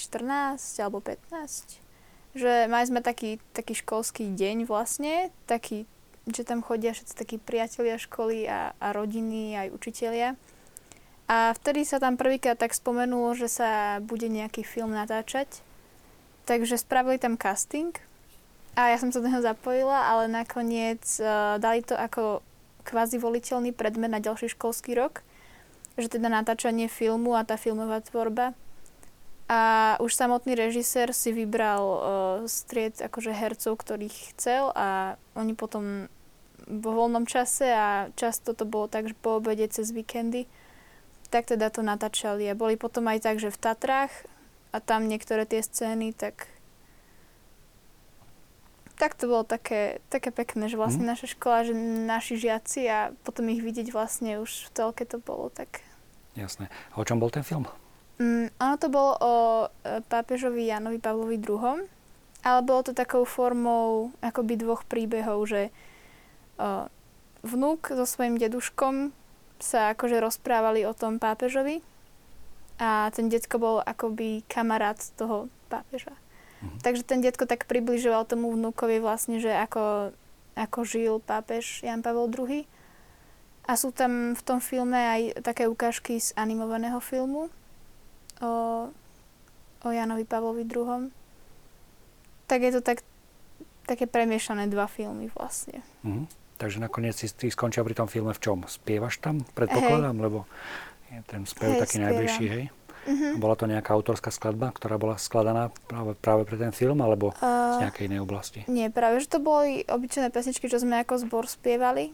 alebo 15. Že mali sme taký, taký školský deň vlastne, taký, že tam chodia všetci takí priatelia školy a, a rodiny, aj učitelia. A vtedy sa tam prvýkrát tak spomenulo, že sa bude nejaký film natáčať. Takže spravili tam casting a ja som sa do neho zapojila, ale nakoniec uh, dali to ako kvázi voliteľný predmet na ďalší školský rok že teda natáčanie filmu a tá filmová tvorba. A už samotný režisér si vybral uh, stried akože hercov, ktorých chcel a oni potom vo voľnom čase a často to bolo tak, že po obede cez víkendy tak teda to natáčali. A boli potom aj tak, že v Tatrách a tam niektoré tie scény, tak tak to bolo také, také pekné, že vlastne Mhm. naša škola, že naši žiaci a potom ich vidieť vlastne už v telke to bolo tak. Jasné. A o čom bol ten film? Mm, ono to bolo o e, pápežovi Janovi Pavlovi II, ale bolo to takou formou akoby dvoch príbehov, že o, vnúk so svojím deduškom sa akože rozprávali o tom pápežovi a ten detko bol akoby kamarát toho pápeža. Mhm. Takže ten detko tak približoval tomu vnúkovi vlastne, že ako, ako žil pápež Jan Pavel II. A sú tam v tom filme aj také ukážky z animovaného filmu o, o Janovi Pavlovi II. Tak je to tak, také premiešané dva filmy vlastne. Mhm. Takže nakoniec si ty skončil pri tom filme v čom? Spievaš tam? Predpokladám, lebo je ten spev Hej, taký spievam. najbližší, hej? Mhm. Bola to nejaká autorská skladba, ktorá bola skladaná práve, práve pre ten film, alebo z A, nejakej inej oblasti? nie, práve, že to boli obyčajné pesničky, čo sme ako zbor spievali,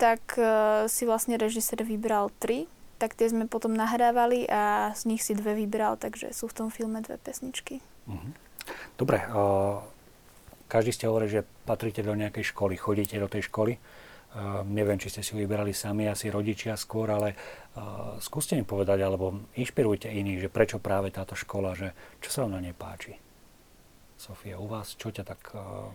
tak uh, si vlastne režisér vybral tri, tak tie sme potom nahrávali a z nich si dve vybral, takže sú v tom filme dve pesničky. Mhm. Dobre, uh, každý ste hovorili, že patríte do nejakej školy, chodíte do tej školy. Uh, neviem, či ste si vybrali sami, asi rodičia skôr, ale uh, skúste mi povedať, alebo inšpirujte iných, že prečo práve táto škola, že čo sa vám na nej páči. Sofia, u vás, čo ťa tak... Uh,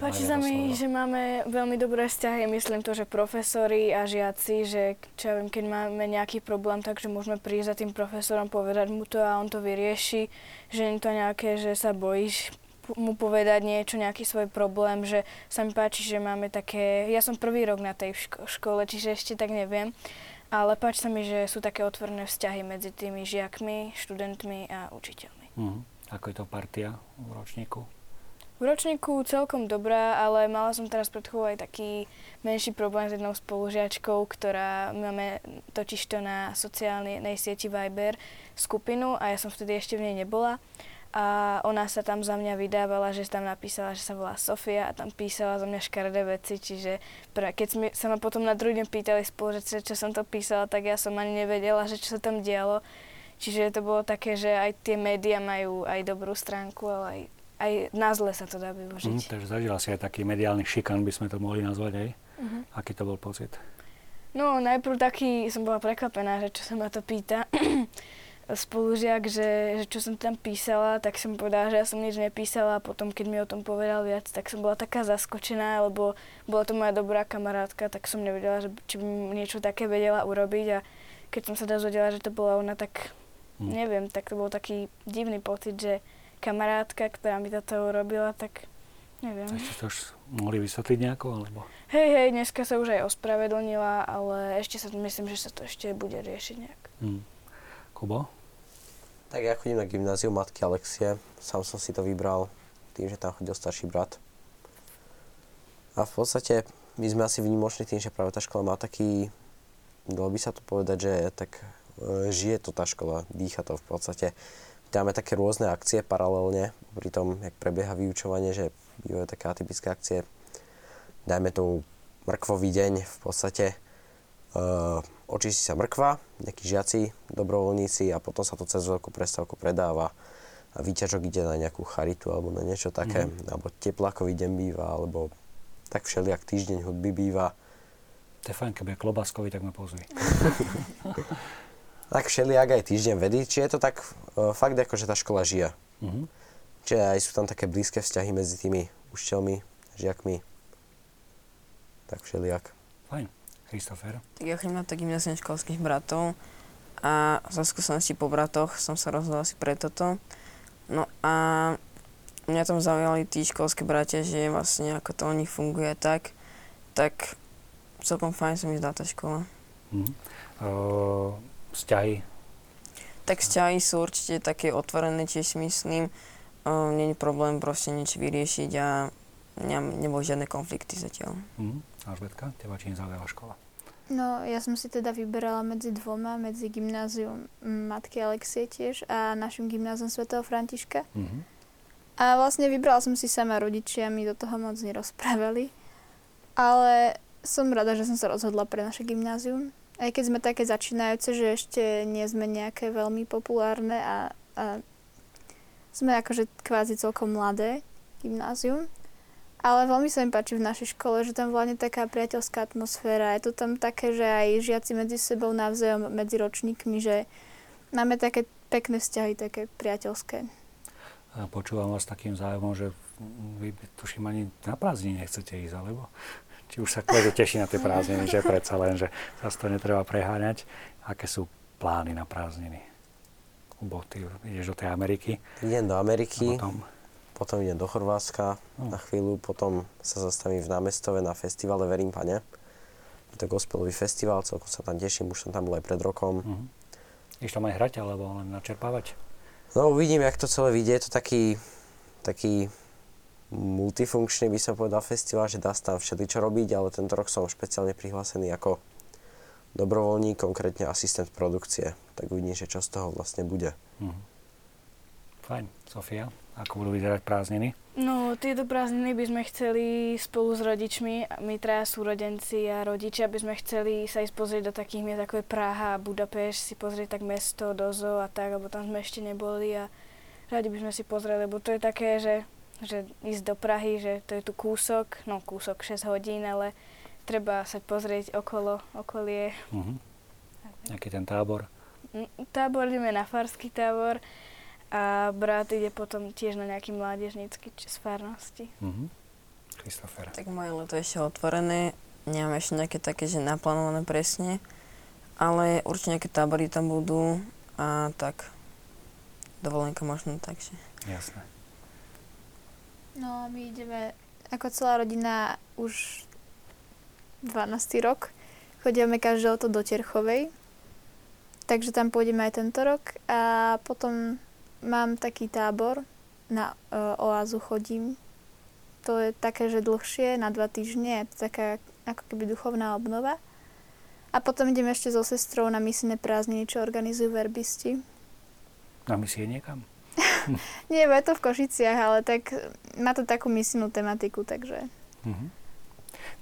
Páči sa mi, že máme veľmi dobré vzťahy. Myslím to, že profesori a žiaci, že čo ja viem, keď máme nejaký problém, takže môžeme prísť za tým profesorom, povedať mu to a on to vyrieši. Že nie je to nejaké, že sa bojíš mu povedať niečo, nejaký svoj problém, že sa mi páči, že máme také... Ja som prvý rok na tej ško- škole, čiže ešte tak neviem. Ale páči sa mi, že sú také otvorené vzťahy medzi tými žiakmi, študentmi a učiteľmi. Uh-huh. Ako je to partia v ročníku? V ročníku celkom dobrá, ale mala som teraz pred chvíľou aj taký menší problém s jednou spolužiačkou, ktorá máme totižto na sociálnej sieti Viber skupinu a ja som vtedy ešte v nej nebola. A ona sa tam za mňa vydávala, že tam napísala, že sa volá Sofia a tam písala za mňa škaredé veci, čiže pre, keď sme, sa ma potom na druhý deň pýtali spolužiaci, čo som to písala, tak ja som ani nevedela, že čo sa tam dialo. Čiže to bolo také, že aj tie médiá majú aj dobrú stránku, ale aj aj na zle sa to dá využiť. Mm, takže zažila si aj taký mediálny šikan, by sme to mohli nazvať, hej? Mhm. Aký to bol pocit? No najprv taký, som bola prekvapená, že čo sa ma to pýta spolužiak, že, že čo som tam písala, tak som povedala, že ja som nič nepísala a potom, keď mi o tom povedal viac, tak som bola taká zaskočená, lebo bola to moja dobrá kamarátka, tak som nevedela, že, či by niečo také vedela urobiť a keď som sa dozvedela, že to bola ona, tak Hm. neviem, tak to bol taký divný pocit, že kamarátka, ktorá mi toto urobila, tak neviem. Tak ste to už mohli vysvetliť nejako, alebo? Hej, hej, dneska sa už aj ospravedlnila, ale ešte sa myslím, že sa to ešte bude riešiť nejak. Hm. Kubo? Tak ja chodím na gymnáziu matky Alexie. Sám som si to vybral tým, že tam chodil starší brat. A v podstate my sme asi vynimoční tým, že práve tá škola má taký, dalo by sa to povedať, že tak žije to tá škola, dýcha to v podstate. Máme také rôzne akcie paralelne, pri tom, jak prebieha vyučovanie, že bývajú také atypické akcie. Dajme tomu mrkvový deň, v podstate uh, očistí sa mrkva, nejakí žiaci, dobrovoľníci a potom sa to cez veľkú prestávku predáva a výťažok ide na nejakú charitu alebo na niečo také, mm. alebo teplákový deň býva, alebo tak všelijak týždeň hudby býva. To je fajn, keď bude klobáskový, tak ma pozvi. Tak všelijak aj týždeň vedy, či je to tak uh, fakt ako, že tá škola žije. Mhm. Čiže aj sú tam také blízke vzťahy medzi tými učiteľmi, žiakmi. Tak všelijak. Fajn. Christopher? Tak ja chodím na to gymnázium školských bratov a za skúsenosti po bratoch som sa rozhodol asi pre toto. No a mňa tam zaujali tí školské bratia, že vlastne ako to u nich funguje tak, tak celkom fajn sa mi zdá tá škola. Mhm. Uh, vzťahy? Tak vzťahy sú určite také otvorené, tiež si myslím. Uh, Není problém proste niečo vyriešiť a ne, neboli žiadne konflikty zatiaľ. Mhm. Alžbetka, teba či nezaujala škola? No, ja som si teda vyberala medzi dvoma, medzi gymnázium Matky Alexie tiež a našim gymnázium svätého Františka. Mhm. A vlastne vybrala som si sama, rodičia mi do toho moc nerozprávali. Ale som rada, že som sa rozhodla pre naše gymnázium. Aj keď sme také začínajúce, že ešte nie sme nejaké veľmi populárne a, a sme akože kvázi celkom mladé gymnázium. Ale veľmi sa mi páči v našej škole, že tam vládne taká priateľská atmosféra. Je to tam také, že aj žiaci medzi sebou navzájom, medzi ročníkmi, že máme také pekné vzťahy, také priateľské. A počúvam vás takým zájmom, že vy tuším ani na prázdniny nechcete ísť, alebo či už sa kľude teší na tie prázdniny, že predsa len, že zase to netreba preháňať. Aké sú plány na prázdniny? Kubo, ty ideš do tej Ameriky. Idem do Ameriky, potom, potom idem do Chorvátska No. na chvíľu, potom sa zastavím v námestove na festivale Verím Pane. Je to gospelový festival, celkom sa tam teším, už som tam bol aj pred rokom. uh-huh. Ideš tam aj hrať, alebo len načerpávať? No uvidím, jak to celé vyjde. Je to taký, taký multifunkčný, by som povedal, festival, že dá sa tam všeličo robiť, ale tento rok som špeciálne prihlásený ako dobrovoľník, konkrétne asistent produkcie. Tak uvidím, že čo z toho vlastne bude. Uh-huh. Fajn. Sofia, ako budú vyzerať prázdniny? No, tieto prázdniny by sme chceli spolu s rodičmi, my traja súrodenci a rodičia by sme chceli sa ísť pozrieť do takých miest ako je Praha a Budapešť, si pozrieť tak mesto, dozo a tak, lebo tam sme ešte neboli a radi by sme si pozreli, lebo to je také, že, že ísť do Prahy, že to je tu kúsok, no kúsok 6 hodín, ale treba sa pozrieť okolo, okolie. Uh-huh. Aký ten tábor? Mm, Tábor ideme na farský tábor a brat ide potom tiež na nejaký mládežnícky či z farnosti. Uh-huh. Christopher. Tak moje leto je ešte otvorené, nemám ešte nejaké také, že naplánované presne, ale určite nejaké tábory tam budú a tak dovolenka možno takže. Jasné. No my ideme ako celá rodina už 12. rok. Chodíme každé leto do Terchovej. Takže tam pôjdeme aj tento rok. A potom mám taký tábor, na uh, oázu chodím. To je také, že dlhšie, na dva týždne. Je to taká ako keby duchovná obnova. A potom ideme ešte so sestrou na misijné prázdniny, čo organizujú verbisti. Na misie niekam? Nie, je to v Košiciach, ale tak má to takú misijnú tematiku, takže... Uh-huh.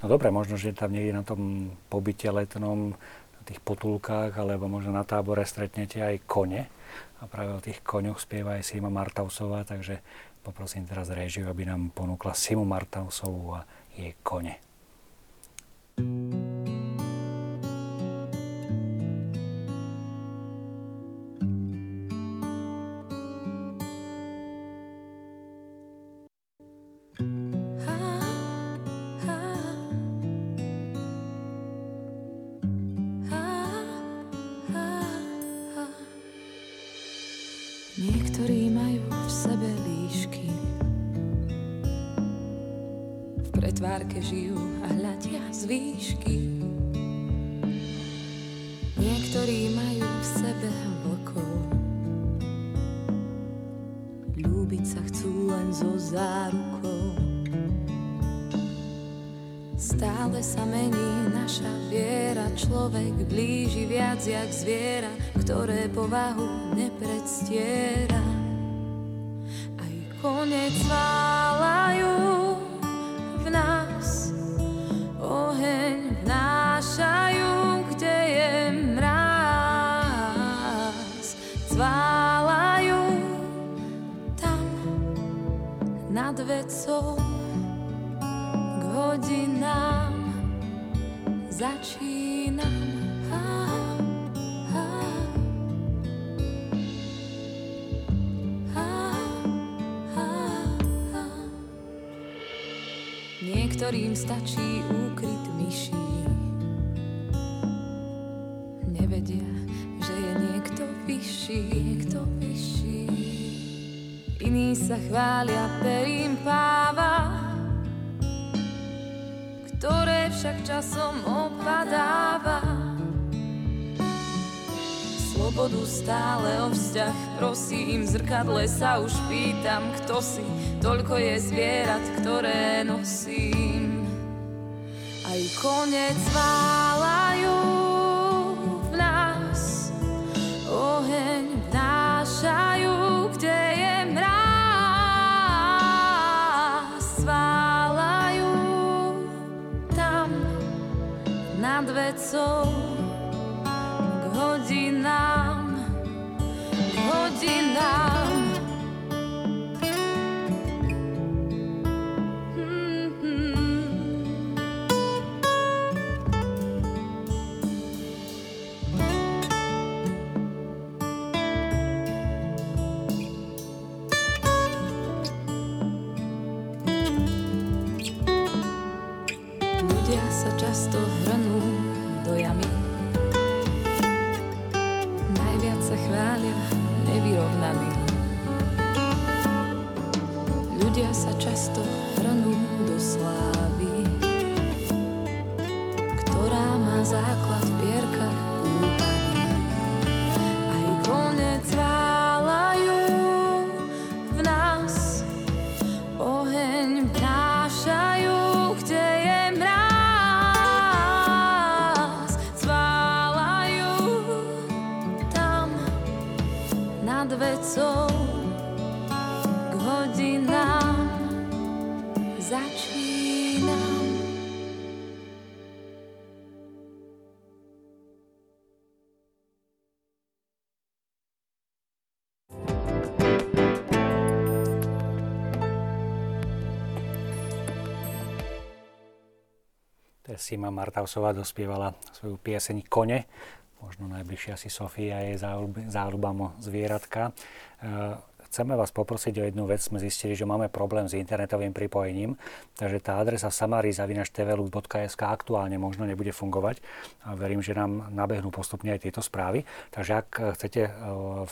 No dobre, možno, že tam niekde na tom pobyte letnom, na tých potulkách, alebo možno na tábore stretnete aj kone. A práve o tých koňoch spieva aj Sima Martausová, takže poprosím teraz režiu, aby nám ponúkla Simu Martausovú a jej kone. Niektorí človek blíži viac jak zviera, ktoré povahu nepredstiera. Aj konec válajú v nás, oheň vnášajú, kde je mráz. Zválajú tam nad vecou k hodinám začínam. Niektorým stačí úkryt myší. Nevedia, že je niekto vyšší, niekto vyšší. Iní sa chvália perím páva, ktoré však časom opadáva. Slobodu stále o vzťah prosím, v zrkadle sa už pýtam, kto si, toľko je zvierat, ktoré nosím. Aj konec válajú v nás, oheň vnášajú, kde je mráz. Sválajú tam nad vecou іноді нам. Ludzie za często w ranu Ľudia sa často hrnú do slávy, Sima Martausová dospievala svoju pieseň Kone. Možno najbližšia si Sofia je záľubám zvieratka. Chceme vás poprosiť o jednu vec. Sme zistili, že máme problém s internetovým pripojením, takže tá adresa samari.tvlu.sk aktuálne možno nebude fungovať. A verím, že nám nabehnú postupne aj tieto správy. Takže ak chcete e,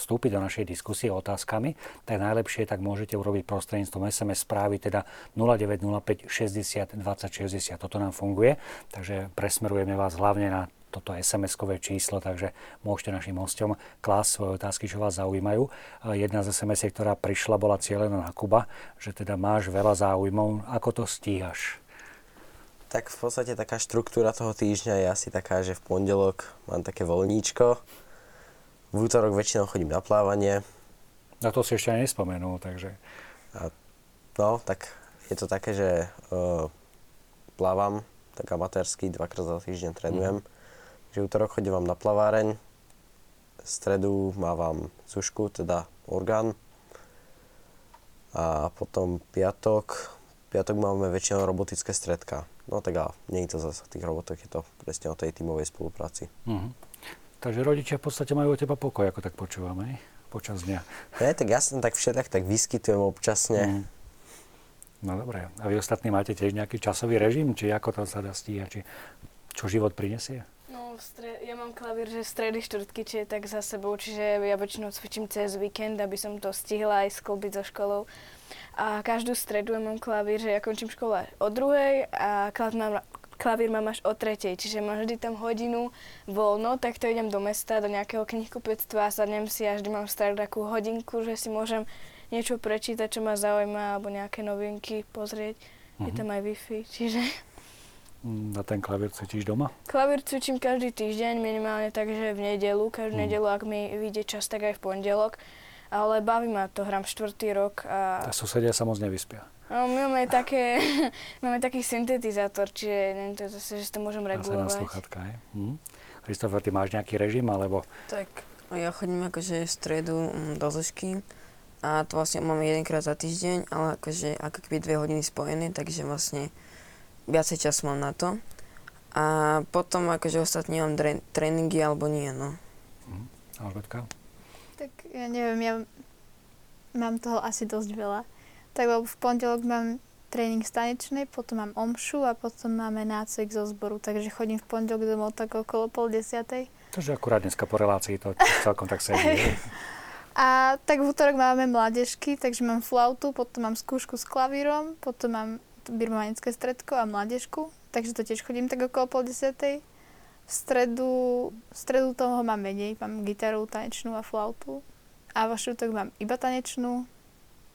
vstúpiť do našej diskusie otázkami, tak najlepšie tak môžete urobiť prostredníctvom SMS správy, teda 0905 60 20 60. Toto nám funguje, takže presmerujeme vás hlavne na toto SMS-kové číslo, takže môžete našim hostom klásť svoje otázky, čo vás zaujímajú. Jedna z sms ktorá prišla, bola cieľená na Kuba, že teda máš veľa záujmov. Ako to stíhaš? Tak v podstate taká štruktúra toho týždňa je asi taká, že v pondelok mám také voľníčko, v útorok väčšinou chodím na plávanie. Na to si ešte aj nespomenul, takže... A, no, tak je to také, že uh, plávam tak amatérsky, dvakrát za týždeň trénujem. Mm že útorok chodím vám na plaváreň, stredu mávam sušku, teda orgán. A potom piatok, piatok máme väčšinou robotické stredka. No tak a nie je to zase v tých robotoch, je to presne o tej tímovej spolupráci. Uh-huh. Takže rodičia v podstate majú o teba pokoj, ako tak počúvame, počas dňa. Nie, tak ja som tak všetak tak vyskytujem občasne. Uh-huh. No dobre. A vy ostatní máte tiež nejaký časový režim, či ako to sa dá stíhať, či čo život prinesie? Stre- ja mám klavír, že stredy štvrtky, čiže tak za sebou, čiže ja väčšinou cvičím cez víkend, aby som to stihla aj sklbiť so školou. A každú stredu ja mám klavír, že ja končím školu o druhej a klavír mám, klavír mám až o tretej, čiže mám vždy tam hodinu voľno, tak to idem do mesta, do nejakého knihkupectva a sadnem si a vždy mám v takú hodinku, že si môžem niečo prečítať, čo ma zaujíma, alebo nejaké novinky pozrieť. Uh-huh. Je Mhm. tam aj Wi-Fi, čiže... Na ten klavír cvičíš doma? Klavír cvičím každý týždeň, minimálne takže v nedelu. Každú mm. nedelu, ak mi vyjde čas, tak aj v pondelok. Ale baví ma to, hrám štvrtý rok. A... A susedia sa moc nevyspia. No, my máme, také, máme taký syntetizátor, čiže neviem, to zase, že si to môžem regulovať. Zase na sluchatka, hej? Hm. Christopher, ty máš nejaký režim, alebo... Tak, ja chodím akože v stredu mm, do zložky a to vlastne máme jedenkrát za týždeň, ale akože ako keby dve hodiny spojené, takže vlastne viacej času mám na to. A potom akože ostatní mám dre- tréningy alebo nie, no. Alžbetka? Tak ja neviem, ja mám toho asi dosť veľa. Tak lebo v pondelok mám tréning stanečnej, potom mám omšu a potom máme nácvik zo zboru, takže chodím v pondelok domov tak okolo pol desiatej. Takže akurát dneska po relácii to celkom tak sedí. A tak v útorok máme mládežky, takže mám flautu, potom mám skúšku s klavírom, potom mám birmanické stredko a mládežku, takže to tiež chodím tak okolo pol desiatej. V stredu, v stredu toho mám menej, mám gitaru, tanečnú a flautu. A vo štvrtok mám iba tanečnú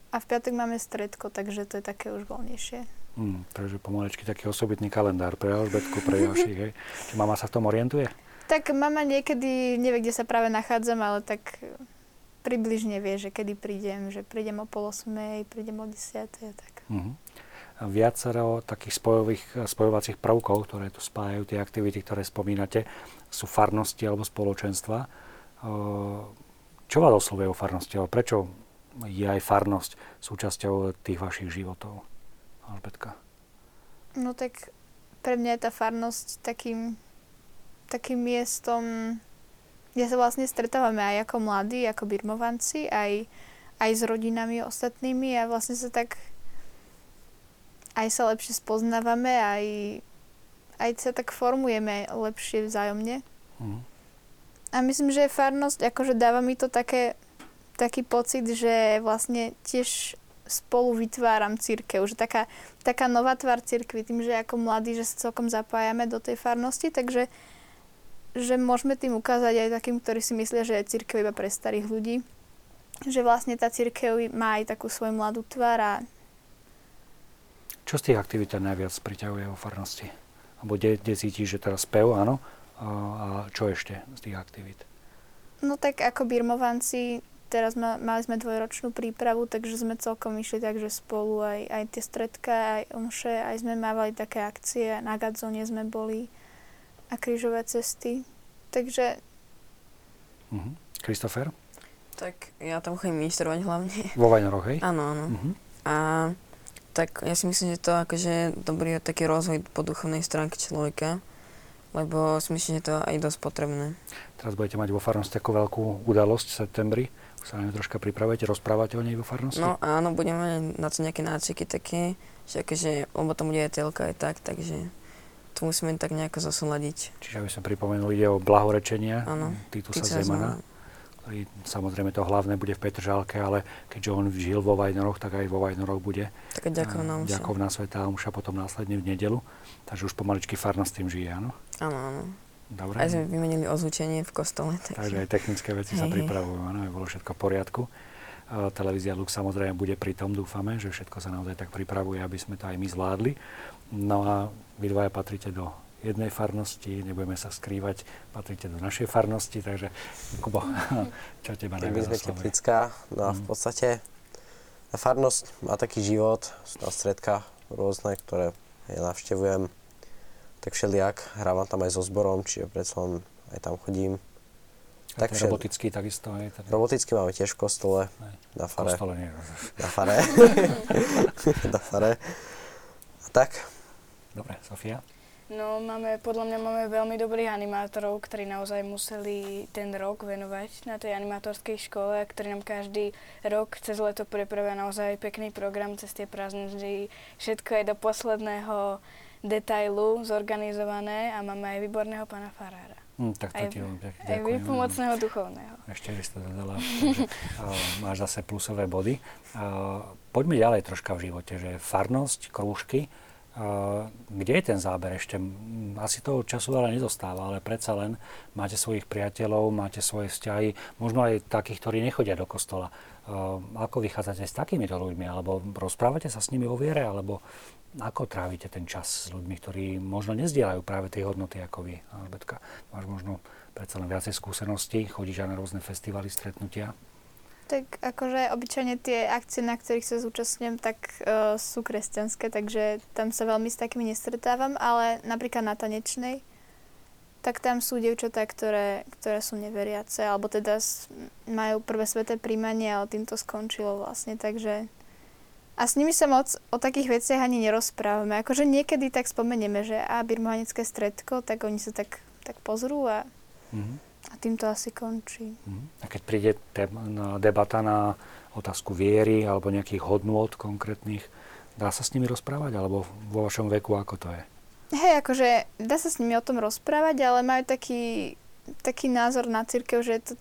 a v piatok máme stredko, takže to je také už voľnejšie. Hmm, takže pomalečky taký osobitný kalendár pre Alžbetku, pre ďalších, hej. Či mama sa v tom orientuje? Tak mama niekedy nevie, kde sa práve nachádzam, ale tak približne vie, že kedy prídem, že prídem o pol osmej, prídem o desiatej a tak. Uh-huh. Viacero takých spojových, spojovacích prvkov, ktoré tu spájajú tie aktivity, ktoré spomínate, sú farnosti alebo spoločenstva. Čo vás oslovuje o farnosti? Alebo prečo je aj farnosť súčasťou tých vašich životov? Alžbetka. No tak pre mňa je tá farnosť takým, takým miestom, kde sa vlastne stretávame aj ako mladí, ako birmovanci, aj, aj s rodinami ostatnými a vlastne sa tak aj sa lepšie spoznávame, aj, aj sa tak formujeme lepšie vzájomne. Mhm. A myslím, že farnosť, akože dáva mi to také, taký pocit, že vlastne tiež spolu vytváram církev, že taká, taká nová tvár církvy, tým, že ako mladí, že sa celkom zapájame do tej farnosti, takže že môžeme tým ukázať aj takým, ktorí si myslia, že je církev iba pre starých ľudí, že vlastne tá církev má aj takú svoju mladú tvár a Čo z tých aktivít najviac priťahuje vo farnosti? Alebo kde, kde cítiš, že teraz spev, áno? A, a čo ešte z tých aktivít? No tak ako birmovanci, teraz ma, mali sme dvojročnú prípravu, takže sme celkom išli takže spolu aj, aj tie stredka, aj omše, aj sme mávali také akcie, na Gadzone sme boli a krížové cesty. Takže Mhm. Kristofer? Tak ja tam chodím ministrovať hlavne. Vo Vajnoroch, hej? Áno, áno. Mhm. A tak ja si myslím, že to akože dobrý taký rozvoj po duchovnej stránke človeka, lebo si myslím, že to je aj dosť potrebné. Teraz budete mať vo farnosti takú veľkú udalosť v septembri. Už sa na ňu troška pripravujete, rozprávate o nej vo farnosti? No áno, budeme mať na to nejaké náciky také, že akože, lebo tam bude aj telka aj tak, takže to musíme tak nejako zosúľadiť. Čiže aby sme pripomenuli, ide o blahorečenia Titusa Titusa Zemana. Zemana. Samozrejme to hlavné bude v Petržálke, ale keďže on žil vo Vajnoroch, tak aj vo Vajnoroch bude. Taká ďakovná omša. Ďakovná svetá omša, potom následne v nedelu. Takže už pomaličky farnosť tým žije, áno? Áno, áno. Dobre. Aj sme vymenili ozvučenie v kostole. Takže Takže, aj technické veci sa Hej, hej. pripravujú, áno, aby bolo všetko v poriadku. Televízia Lux samozrejme bude pri tom, dúfame, že všetko sa naozaj tak pripravuje, aby sme to aj my zvládli. No a vy dvaja patríte do jednej farnosti, nebudeme sa skrývať, patríte do našej farnosti, takže Kubo, čo teba najviac sme? Teplická, no a v Mhm. podstate tá farnosť má taký život, sú tam stredka rôzne, ktoré ja navštevujem tak všelijak, hrávam tam aj so zborom, čiže predsa len aj tam chodím. A tak všel- robotický takisto je. Teda, Roboticky máme tiež v kostole, Hej. na fare. kostole nie. Na fare. na fare. A tak, Dobre, Sofia? No, máme, podľa mňa máme veľmi dobrých animátorov, ktorí naozaj museli ten rok venovať na tej animátorskej škole, ktorí nám každý rok cez leto pripravia naozaj pekný program cez tie prázdniny. Všetko je do posledného detailu zorganizované a máme aj výborného pána Farára. Hm, tak to Aj, ti veľmi pekne aj ďakujem. výpomocného duchovného. Ešte by si to dodala. takže, uh, máš zase plusové body. Uh, poďme ďalej troška v živote, že farnosť, krúžky, kde je ten záber ešte? Asi toho času veľa nezostáva, ale predsa len máte svojich priateľov, máte svoje vzťahy, možno aj takých, ktorí nechodia do kostola. Uh, ako vychádzate s takýmito ľuďmi? Alebo rozprávate sa s nimi o viere? Alebo ako trávite ten čas s ľuďmi, ktorí možno nezdielajú práve tie hodnoty ako vy? Albetka, máš možno predsa len viacej skúseností, chodíš aj na rôzne festivaly, stretnutia. Tak akože obyčajne tie akcie, na ktorých sa zúčastňujem, tak uh, sú kresťanské, takže tam sa veľmi s takými nestretávam, ale napríklad na tanečnej, tak tam sú dievčatá, ktoré, ktoré sú neveriace, alebo teda majú prvé sveté príjmanie, ale tým to skončilo vlastne, takže a s nimi sa moc o takých veciach ani nerozprávame. Akože niekedy tak spomenieme, že a birmohanické stredko, tak oni sa tak, tak pozrú a, Mhm. A tým to asi končí. Mhm. A keď príde debata na otázku viery alebo nejakých hodnôt konkrétnych, dá sa s nimi rozprávať? Alebo vo vašom veku ako to je? Hej, akože dá sa s nimi o tom rozprávať, ale majú taký, taký názor na církev, že je to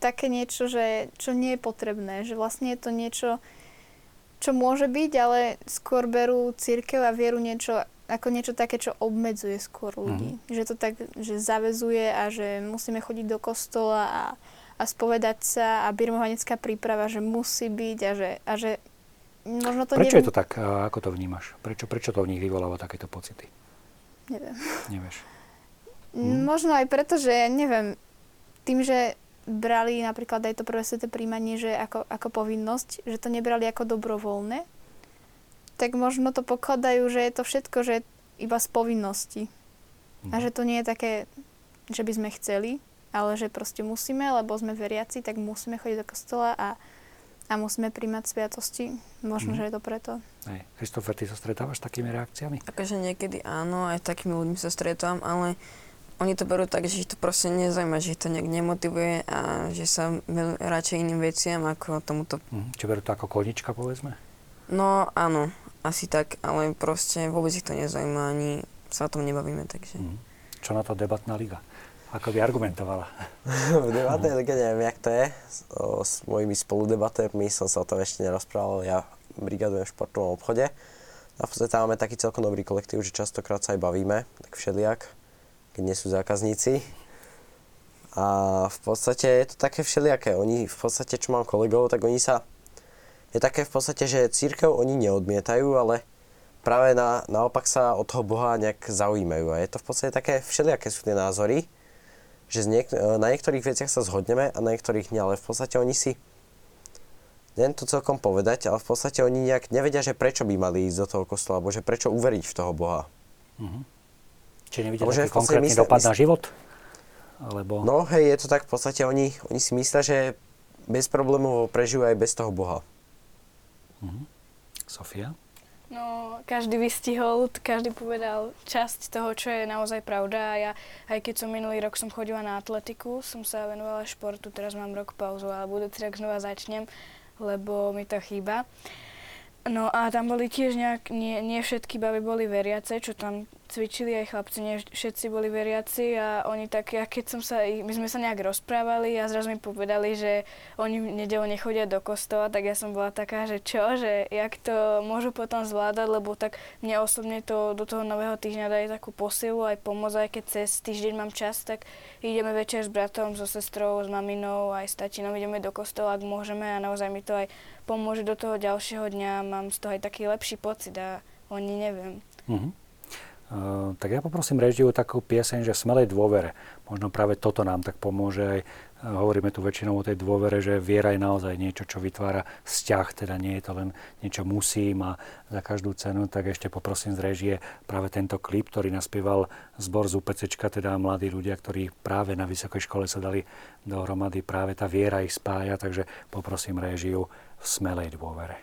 také niečo, že, čo nie je potrebné, že vlastne je to niečo, čo môže byť, ale skôr berú církev a vieru niečo ako niečo také, čo obmedzuje skôr ľudí. Mm. Že to tak, že zavezuje a že musíme chodiť do kostola a, a spovedať sa a birmovanecká príprava, že musí byť a že, a že možno to Prečo neviem, je to tak? Ako to vnímaš? Prečo, prečo to v nich vyvoláva takéto pocity? neviem. Nevieš. Mm. Možno aj preto, že neviem, tým, že brali napríklad aj to prvé sveté príjmanie, že ako, ako povinnosť, že to nebrali ako dobrovoľné, tak možno to pokladajú, že je to všetko, že iba z povinnosti. A Mhm. že to nie je také, že by sme chceli, ale že proste musíme, lebo sme veriaci, tak musíme chodiť do kostola a, a musíme príjmať sviatosti. Možno, Mhm. že je to preto. Hej. Christopher, ty sa stretávaš s takými reakciami? Akože niekedy áno, aj s takými ľuďmi sa stretávam, ale oni to berú tak, že ich to proste nezaujíma, že ich to nejak nemotivuje a že sa radšej iným veciam ako tomuto. Mhm. Či berú to ako konička, povedzme? No áno, asi tak, ale proste vôbec ich to nezaujíma ani sa o tom nebavíme, takže... Mhm. Čo na to debatná liga? Ako by argumentovala? v debatnej lige neviem, jak to je. S, o, s mojimi spoludebatérmi som sa o tom ešte nerozprával. Ja brigadujem v športovom obchode. A v podstate máme taký celkom dobrý kolektív, že častokrát sa aj bavíme, tak všelijak, keď nie sú zákazníci. A v podstate je to také všelijaké. Oni v podstate, čo mám kolegov, tak oni sa... Je také v podstate, že církev oni neodmietajú, ale práve na, naopak sa od toho Boha nejak zaujímajú. A je to v podstate také všelijaké sú tie názory, že z niek- na niektorých veciach sa zhodneme a na niektorých nie, ale v podstate oni si neviem to celkom povedať, ale v podstate oni nejak nevedia, že prečo by mali ísť do toho kostola, alebo že prečo uveriť v toho Boha. Či nevidia Alebo že taký v podstate konkrétny mysle- dopad na mysle- život? Alebo... No hej, je to tak, v podstate oni, oni si myslia, že bez problémov prežijú aj bez toho Boha. Sofia? No, každý vystihol, každý povedal časť toho, čo je naozaj pravda. A ja, aj keď som minulý rok som chodila na atletiku, som sa venovala športu, teraz mám rok pauzu, ale budúci rok znova začnem, lebo mi to chýba. No a tam boli tiež nejak, nie, nie všetky baby boli veriace, čo tam cvičili aj chlapci, nie všetci boli veriaci a oni tak, ja keď som sa, my sme sa nejak rozprávali a zrazu mi povedali, že oni v nedelu nechodia do kostola, tak ja som bola taká, že čo, že jak to môžu potom zvládať, lebo tak mne osobne to do toho nového týždňa daje takú posilu, aj pomoc, aj keď cez týždeň mám čas, tak ideme večer s bratom, so sestrou, s maminou, aj s tatinom, ideme do kostola, ak môžeme a naozaj mi to aj pomôže do toho ďalšieho dňa, mám z toho aj taký lepší pocit a oni neviem. Mhm. Uh, tak ja poprosím režiu takú pieseň, že smelej dôvere. Možno práve toto nám tak pomôže aj, hovoríme tu väčšinou o tej dôvere, že viera je naozaj niečo, čo vytvára vzťah, teda nie je to len niečo musím a za každú cenu, tak ešte poprosím z režie práve tento klip, ktorý naspieval zbor z UPCčka, teda mladí ľudia, ktorí práve na vysokej škole sa dali dohromady, práve tá viera ich spája, takže poprosím režiu smelej dôvere.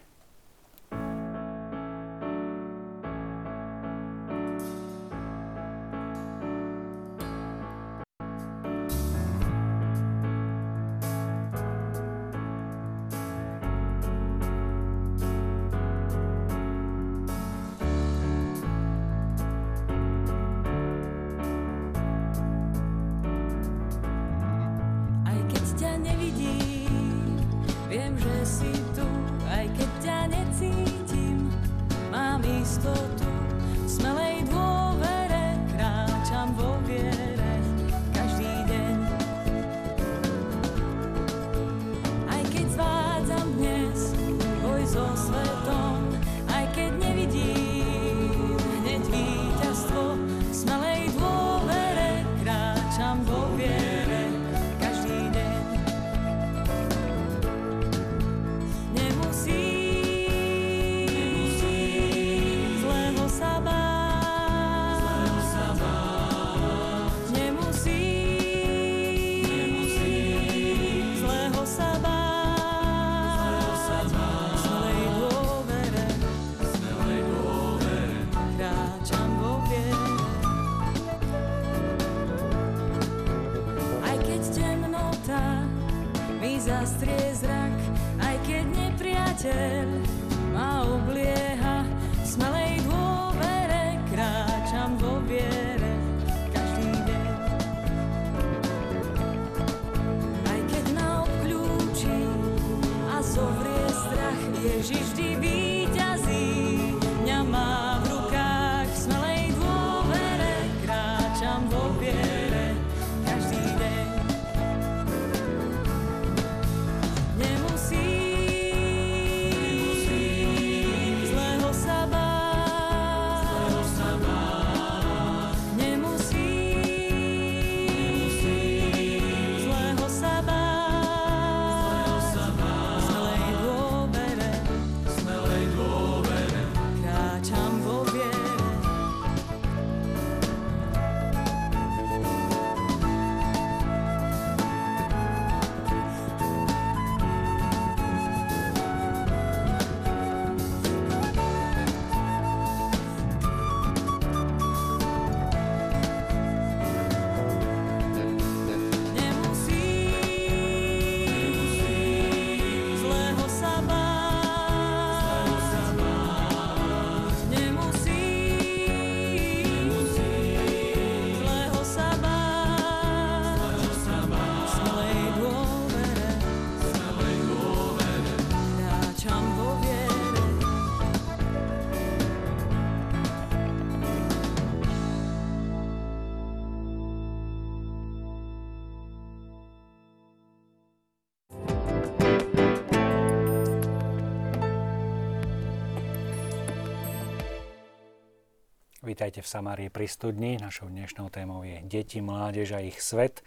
Vítajte v Samárii pri studni. Našou dnešnou témou je deti, mládež a ich svet.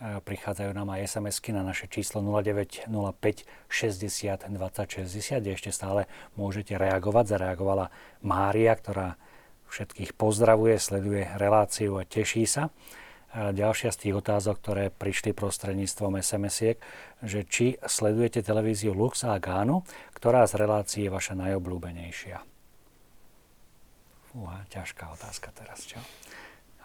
E, prichádzajú nám aj SMS-ky na naše číslo 0905 60 20 60, kde ešte stále môžete reagovať. Zareagovala Mária, ktorá všetkých pozdravuje, sleduje reláciu a teší sa. A ďalšia z tých otázok, ktoré prišli prostredníctvom SMS-iek, že či sledujete televíziu Lux a Gánu, ktorá z relácií je vaša najobľúbenejšia. Fúha, ťažká otázka teraz, čo?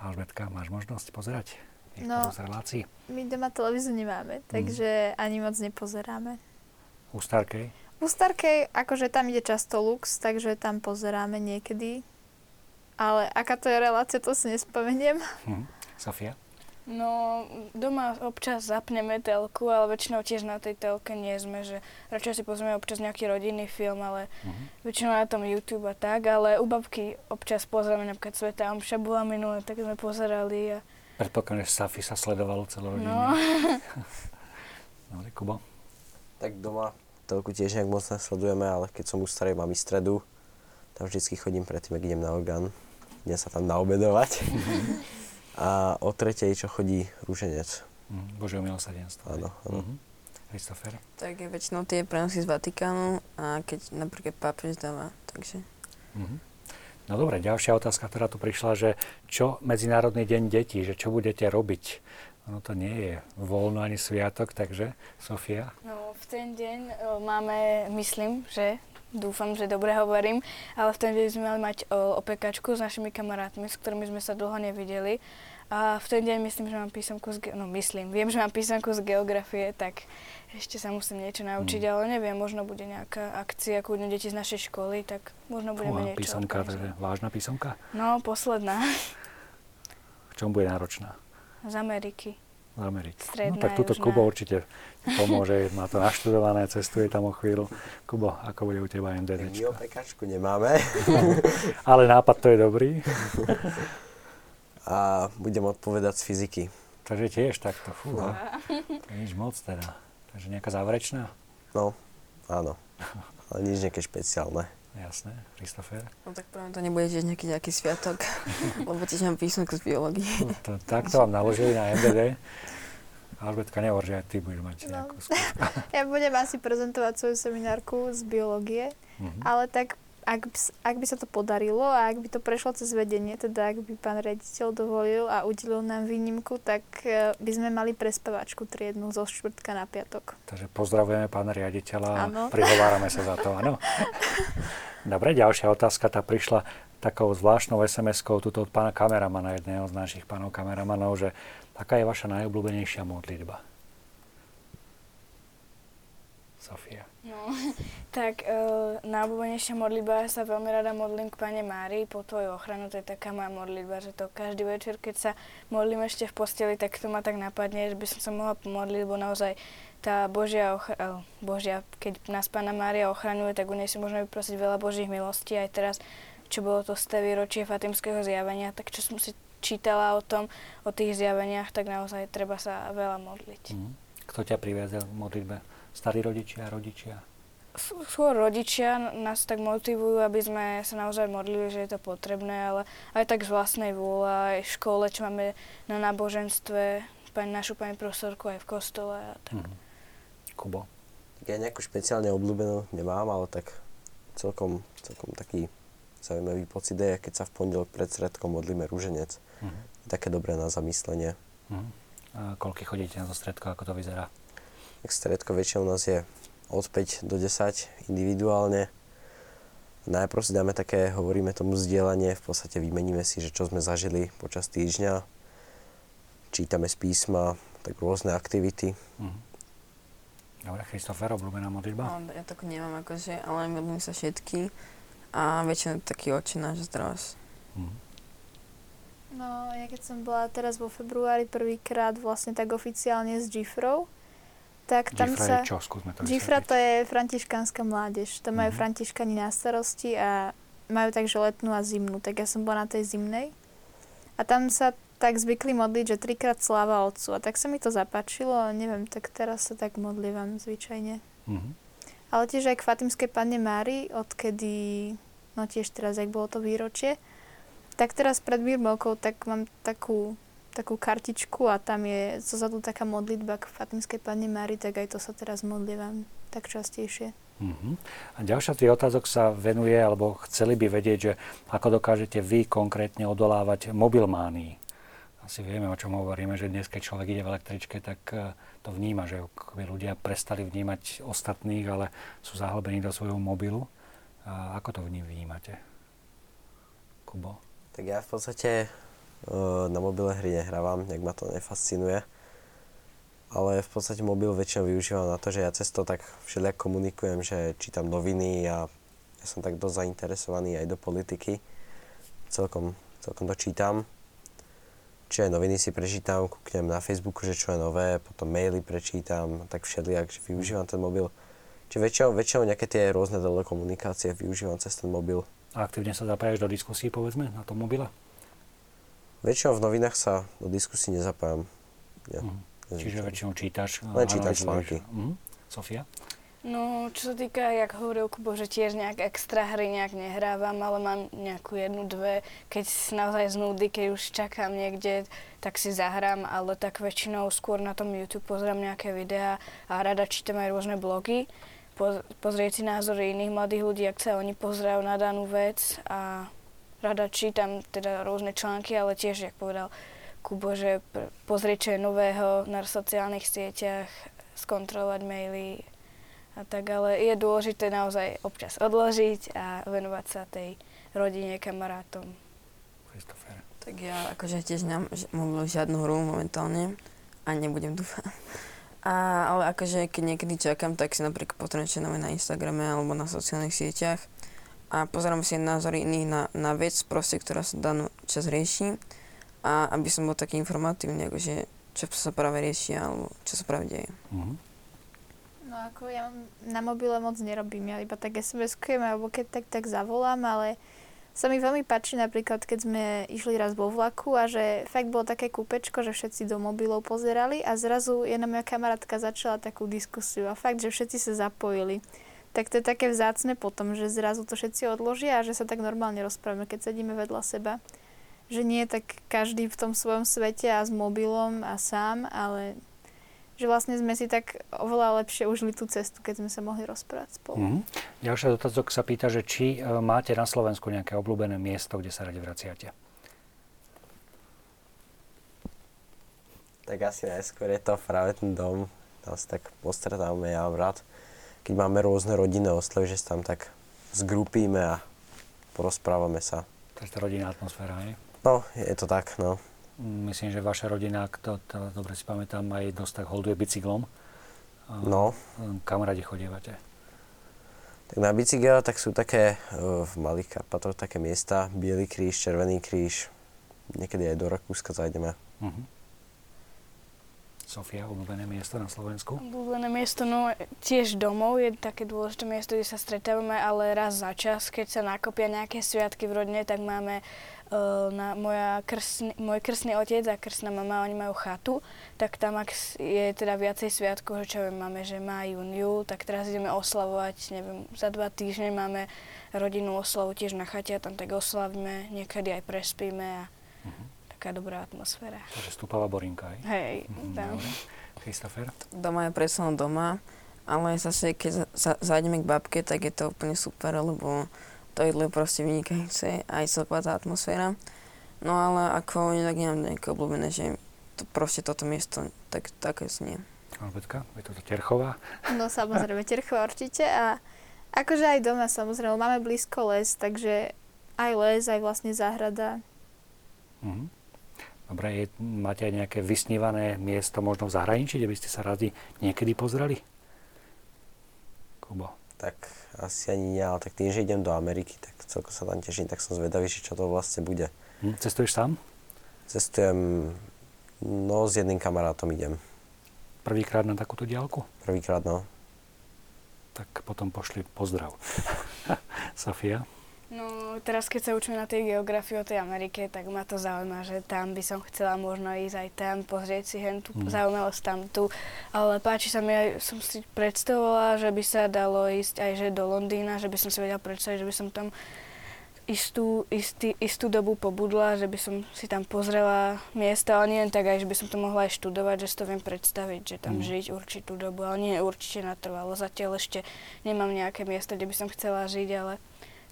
Alžbetka, máš možnosť pozerať No. z relácií? My doma televíziu nemáme, takže ani moc nepozeráme. U Starkej? U Starkej, akože tam ide často Lux, takže tam pozeráme niekedy. Ale aká to je relácia, to si nespomeniem. Hm. Sofia? No, doma občas zapneme telku, ale väčšinou tiež na tej telke nie sme, že radšej si pozrieme občas nejaký rodinný film, ale Mhm. väčšinou na tom YouTube a tak, ale u babky občas pozrieme napríklad Sveta Omša bola minulé, tak sme pozerali a Predpokladám, že Safi sa sledovalo celorodinne. no, Dobre, Kubo? Tak doma telku tiež nejak moc nesledujeme, ale keď som u starej mamy stredu, tam vždycky chodím predtým, ak idem na orgán. Idem sa tam naobedovať. A o tretej, čo chodí rúženec. Hm. Božieho milosrdenstva. Áno, áno. Mhm. Christopher? Tak je väčšinou tie prenosy z Vatikánu a keď napríklad pápež dáva, takže... Mhm. No dobre, ďalšia otázka, ktorá tu prišla, že čo Medzinárodný deň detí, že čo budete robiť? Ono to nie je voľno ani sviatok, takže Sofia? no v ten deň o, máme, myslím, že dúfam, že dobre hovorím, ale v ten deň sme mali mať o, opekačku s našimi kamarátmi, s ktorými sme sa dlho nevideli. A v ten deň myslím, že mám písomku z, ge- no myslím, viem, že mám písomku z geografie, tak ešte sa musím niečo naučiť, Mm. ale neviem, možno bude nejaká akcia, kľudne deti z našej školy, tak možno budeme Fúha, niečo písomka, takže vážna písomka? No, posledná. V čom bude náročná? Z Ameriky. Z Ameriky. Stredná, no tak tuto južná. Kubo určite pomôže, má to naštudované, cestuje tam o chvíľu. Kubo, ako bude u teba Tak my MDD? opekačku nemáme. Ale nápad to je dobrý. A budem odpovedať z fyziky. Takže tiež takto, fúha. To je nič moc teda. Takže nejaká záverečná? No, áno. Ale nič nejaké špeciálne. Jasné, Christopher. No tak práve to nebude tiež nejaký, nejaký sviatok, lebo tiež mám písomku z biológie. No, to, takto vám naložili na MDD. Alžbetka, nehovor, že aj ty budeš mať No. nejakú skúšku. Ja budem asi prezentovať svoju seminárku z biológie, Mhm. ale tak ak, ak by sa to podarilo a ak by to prešlo cez vedenie, teda ak by pán riaditeľ dovolil a udelil nám výnimku, tak e, by sme mali prespavačku triednu zo štvrtka na piatok. Takže pozdravujeme pána riaditeľa a prihovárame sa za to, áno. Dobre, ďalšia otázka, tá prišla takou zvláštnou SMS-kou tuto od pána kameramana, jedného z našich pánov kameramanov, že aká je vaša najobľúbenejšia modlitba? Sofia. No, tak e, najobľúbenejšia modlitba sa veľmi rada modlím k Pane Márii po tvoju ochranu, to je taká moja modlitba, že to každý večer, keď sa modlím ešte v posteli, tak to ma tak napadne, že by som sa mohla pomodliť, lebo naozaj tá Božia, ochra- e, Božia keď nás Pána Mária ochraňuje, tak u nej si môžeme vyprosiť veľa Božích milostí. Aj teraz, čo bolo to té výročie Fatimského zjavenia, tak čo som si čítala o tom, o tých zjaveniach, tak naozaj treba sa veľa modliť. Mhm. Kto ťa priviazal k modlitbe? Starí rodičia, rodičia? Skôr rodičia nás tak motivujú, aby sme sa naozaj modlili, že je to potrebné, ale aj tak z vlastnej vôle, aj v škole, čo máme na náboženstve, pani, našu pani profesorku aj v kostole a tak. Mhm. Kubo. Tak ja nejakú špeciálne obľúbenú nemám, ale tak celkom, celkom taký zaujímavý pocit je, keď sa v pondelok pred sredkom modlíme rúženec. Mhm. Také dobré na zamyslenie. Mhm. A koľky chodíte na to stredko, ako to vyzerá? Tak stredko väčšinou nás je od 5 do 10 individuálne. Najprv si dáme také, hovoríme tomu zdieľanie, v podstate vymeníme si, že čo sme zažili počas týždňa. Čítame z písma, tak rôzne aktivity. Mhm. Dobre, Christopher, obľúbená modlitba? No, ja tak nemám akože, ale milím sa všetky a väčšinou taký oči náš zdravos. Mhm. No, ja keď som bola teraz vo februári prvýkrát vlastne tak oficiálne s Gifrou, tak tam Gifra sa... je čo? Skúsme to Gifra to je františkánska mládež. To majú Mhm. františkani na starosti a majú takže letnú a zimnú. Tak ja som bola na tej zimnej. A tam sa tak zvykli modliť, že trikrát sláva Otcu. A tak sa mi to zapáčilo a neviem, tak teraz sa tak modlievam zvyčajne. Mhm. Ale tiež aj k Fatimskej panne Mári, odkedy, no tiež teraz, ak bolo to výročie, Tak teraz pred Birmovkou tak mám takú, takú kartičku a tam je zozadu taká modlitba k Fatimskej Pane Mári, tak aj to sa teraz modlievam tak častejšie. Uh-huh. A ďalšia tých otázok sa venuje, alebo chceli by vedieť, že ako dokážete vy konkrétne odolávať mobilmánii. Asi vieme, o čom hovoríme, že dnes, keď človek ide v električke, tak eh, to vníma, že ľudia prestali vnímať ostatných, ale sú zahlbení do svojho mobilu. A ako to vnímate? Kubo? Tak ja v podstate na mobile hry nehrávam, nejak ma to nefascinuje. Ale v podstate mobil väčšinou využívam na to, že ja cez to tak všelijak komunikujem, že čítam noviny a ja som tak dosť zainteresovaný aj do politiky. Celkom, celkom to čítam. Čiže aj noviny si prečítam, kúknem na Facebooku, že čo je nové, potom maily prečítam, tak všelijak, že využívam ten mobil. Čiže väčšinou, väčšinou nejaké tie rôzne telekomunikácie využívam cez ten mobil. A aktívne sa zapájaš do diskusí, povedzme, na tom mobile? Väčšinou v novinách sa do diskusí nezapájam. Ja, Mhm. Čiže väčšinou čítaš? Len čítam články. Mhm. Sofia? No, čo sa týka, jak hovoril Kubo, že tiež nejak extra hry nejak nehrávam, ale mám nejakú jednu, dve. Keď si naozaj z nudy, keď už čakám niekde, tak si zahrám, ale tak väčšinou skôr na tom YouTube pozriem nejaké videá a rada čítam aj rôzne blogy. Po, pozrieť si názory iných mladých ľudí, ak sa oni pozerajú na danú vec a rada čítam teda rôzne články, ale tiež, jak povedal Kubo, že pr- pozrieť, čo je nového na sociálnych sieťach, skontrolovať maily a tak, ale je dôležité naozaj občas odložiť a venovať sa tej rodine, kamarátom. Christopher. Tak ja akože tiež nemám ž- mobil žiadnu hru momentálne a nebudem dúfať. A, ale akože keď niekedy čakám, tak si napríklad potrebujem nové na Instagrame alebo na sociálnych sieťach a pozerám si názory iných na, na vec proste, ktorá sa danú čas rieši a aby som bol taký informatívny, akože čo sa práve rieši alebo čo sa práve deje. Mhm. No ako ja na mobile moc nerobím, ja iba tak SMS-kujem alebo keď tak, tak zavolám, ale sa mi veľmi páči napríklad, keď sme išli raz vo vlaku a že fakt bolo také kúpečko, že všetci do mobilov pozerali a zrazu jedna moja kamarátka začala takú diskusiu a fakt, že všetci sa zapojili. Tak to je také vzácne potom, že zrazu to všetci odložia a že sa tak normálne rozprávame, keď sedíme vedľa seba. Že nie je tak každý v tom svojom svete a s mobilom a sám, ale že vlastne sme si tak oveľa lepšie užili tú cestu, keď sme sa mohli rozprávať spolu. Mhm. Ďalšia dotazok sa pýta, že či e, máte na Slovensku nejaké obľúbené miesto, kde sa radi vraciate? Tak asi najskôr je to práve ten dom. Tam sa tak postretávame ja a brat. Keď máme rôzne rodinné oslavy, že sa tam tak zgrupíme a porozprávame sa. To tá rodinná atmosféra, nie? No, je to tak, no. Myslím, že vaša rodina, kto to dobre si pamätám, aj dosť tak holduje bicyklom. No, Kam radi chodievate? tak na bicykel tak sú také e, v Malých Karpatoch také miesta, Bielý kríž, Červený kríž. Niekedy aj do Rakúska zajdeme. Mhm. Sofia, obľúbené miesto na Slovensku? Obľúbené miesto, no tiež domov je také dôležité miesto, kde sa stretávame, ale raz za čas, keď sa nakopia nejaké sviatky v rodine, tak máme uh, na, moja krsný, môj krstný otec a krstná mama, oni majú chatu, tak tam ak je teda viacej sviatkov, že čo viem, máme, že má jún, júl, tak teraz ideme oslavovať, neviem, za dva týždne máme rodinnú oslavu tiež na chate a tam tak oslavíme, niekedy aj prespíme a taká dobrá atmosféra. Takže stúpava Borinka, aj? Hej, Mhm, tam. Christopher? Doma je presne doma, ale zase keď za- zájdeme k babke, tak je to úplne super, lebo to jedlo je proste vynikajúce, aj celková tá atmosféra. No ale ako inak nemám nejaké obľúbené, že to proste toto miesto, tak také nie. Albetka, je to Terchová? No samozrejme, Terchova určite a akože aj doma samozrejme, máme blízko les, takže aj les, aj vlastne záhrada. Mhm. Dobre, je, máte aj nejaké vysnívané miesto možno v zahraničí, kde by ste sa radi niekedy pozreli? Kubo. Tak asi ani nie, ale tak tým, že idem do Ameriky, tak celko sa tam teším, tak som zvedavý, že čo to vlastne bude. Hm? Cestuješ sám? Cestujem, no s jedným kamarátom idem. Prvýkrát na takúto diálku? Prvýkrát, no. Tak potom pošli pozdrav. Sofia? No, teraz keď sa učíme na tej geografii o tej Amerike, tak ma to zaujíma, že tam by som chcela možno ísť aj tam, pozrieť si hen tú Mhm. zaujímavosť tam tu. Ale páči sa mi aj, som si predstavovala, že by sa dalo ísť aj že do Londýna, že by som si vedela predstaviť, že by som tam istú, istý, istú dobu pobudla, že by som si tam pozrela miesta, ale nie len tak aj, že by som to mohla aj študovať, že si to viem predstaviť, že tam Mm. žiť určitú dobu, ale nie určite natrvalo. Zatiaľ ešte nemám nejaké miesto, kde by som chcela žiť, ale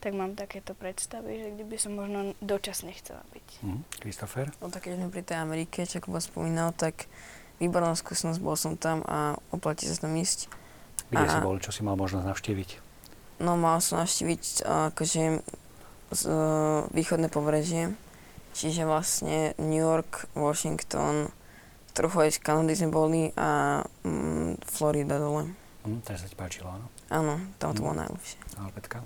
tak mám takéto predstavy, že kde by som možno dočasne chcela byť. Hm, Christopher? No tak keď sme pri tej Amerike, čo Kuba spomínal, tak výborná skúsenosť, bol som tam a oplatí sa tam ísť. Kde si A- bol? Čo si mal možnosť navštíviť? No mal som navštíviť a, akože z, e, východné pobrežie, čiže vlastne New York, Washington, trochu aj z Kanady sme boli a mm, Florida dole. Hm, to sa ti páčilo, áno? Áno, tam to Mm. bolo najlepšie. Alpetka?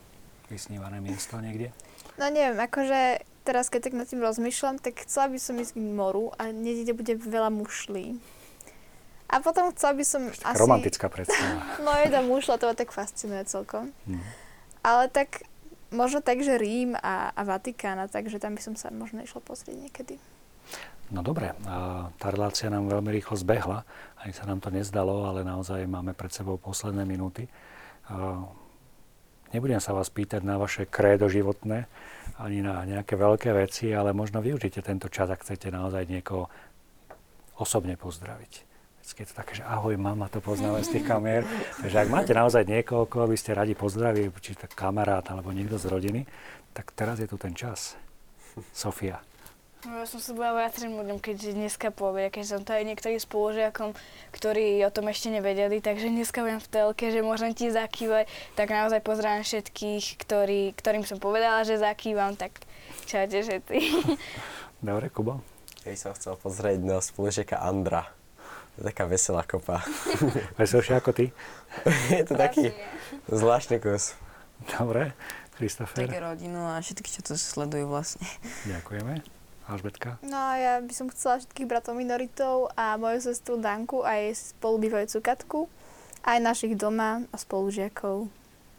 Vysnívané miesto niekde? No neviem, akože teraz keď tak nad tým rozmýšľam, tak chcela by som ísť k moru a niekde, kde bude veľa mušlí. A potom chcela by som Taká asi... romantická predstava. No jedna mušla, to ma tak fascinuje celkom. Hm. Ale tak možno tak, že Rím a, a Vatikán, a takže tam by som sa možno išla pozrieť niekedy. No dobre, tá relácia nám veľmi rýchlo zbehla, ani sa nám to nezdalo, ale naozaj máme pred sebou posledné minúty. Nebudem sa vás pýtať na vaše krédo životné, ani na nejaké veľké veci, ale možno využite tento čas, ak chcete naozaj niekoho osobne pozdraviť. Vždycky je to také, že ahoj mama, to poznáme z tých kamier. Takže ak máte naozaj niekoho, koho by ste radi pozdravili, či to kamarát alebo niekto z rodiny, tak teraz je tu ten čas. Sofia. No, ja som sa bola viacerým ľuďom, keď dneska povie, keď som to aj niektorým spolužiakom, ktorí o tom ešte nevedeli, takže dneska budem v telke, že môžem ti zakývať, tak naozaj pozdravím všetkých, ktorí, ktorým som povedala, že zakývam, tak čaute všetci. Dobre, Kubo? Ja som chcel pozrieť na spolužiaka Andra. To je taká veselá kopa. Veselšie ako ty? je to taký zvláštny kus. Dobre, Také Christopher. rodinu a všetky, čo to sledujú vlastne. Ďakujeme. Alžbetka. No ja by som chcela všetkých bratov minoritov a moju sestru Danku a jej spolubývajúcu Katku, aj našich doma a spolužiakov.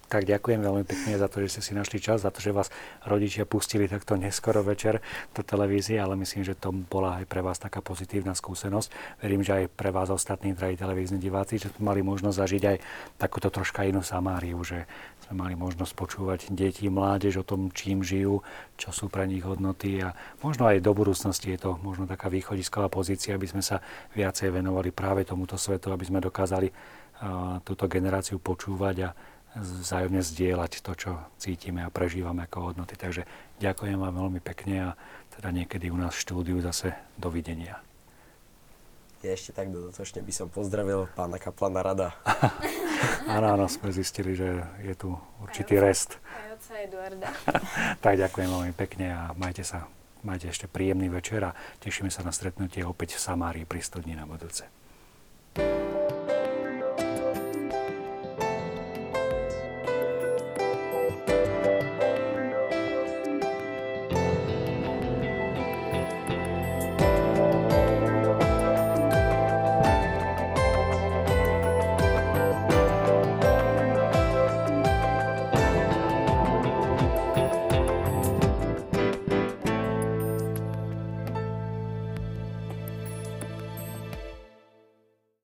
Tak ďakujem veľmi pekne za to, že ste si našli čas, za to, že vás rodičia pustili takto neskoro večer do televízie, ale myslím, že to bola aj pre vás taká pozitívna skúsenosť. Verím, že aj pre vás ostatní drahí televízni diváci, že mali možnosť zažiť aj takúto troška inú Samáriu, že sme mali možnosť počúvať deti, mládež o tom, čím žijú, čo sú pre nich hodnoty a možno aj do budúcnosti je to možno taká východisková pozícia, aby sme sa viacej venovali práve tomuto svetu, aby sme dokázali túto generáciu počúvať a vzájomne zdieľať to, čo cítime a prežívame ako hodnoty. Takže ďakujem vám veľmi pekne a teda niekedy u nás v štúdiu zase dovidenia. Ja ešte tak dodatočne by som pozdravil pána kaplana Rada. Áno, áno, sme zistili, že je tu určitý rest. Aj oca Eduarda. Tak ďakujem veľmi pekne a majte sa, majte ešte príjemný večer a tešíme sa na stretnutie opäť v Samárii pri studni na budúce.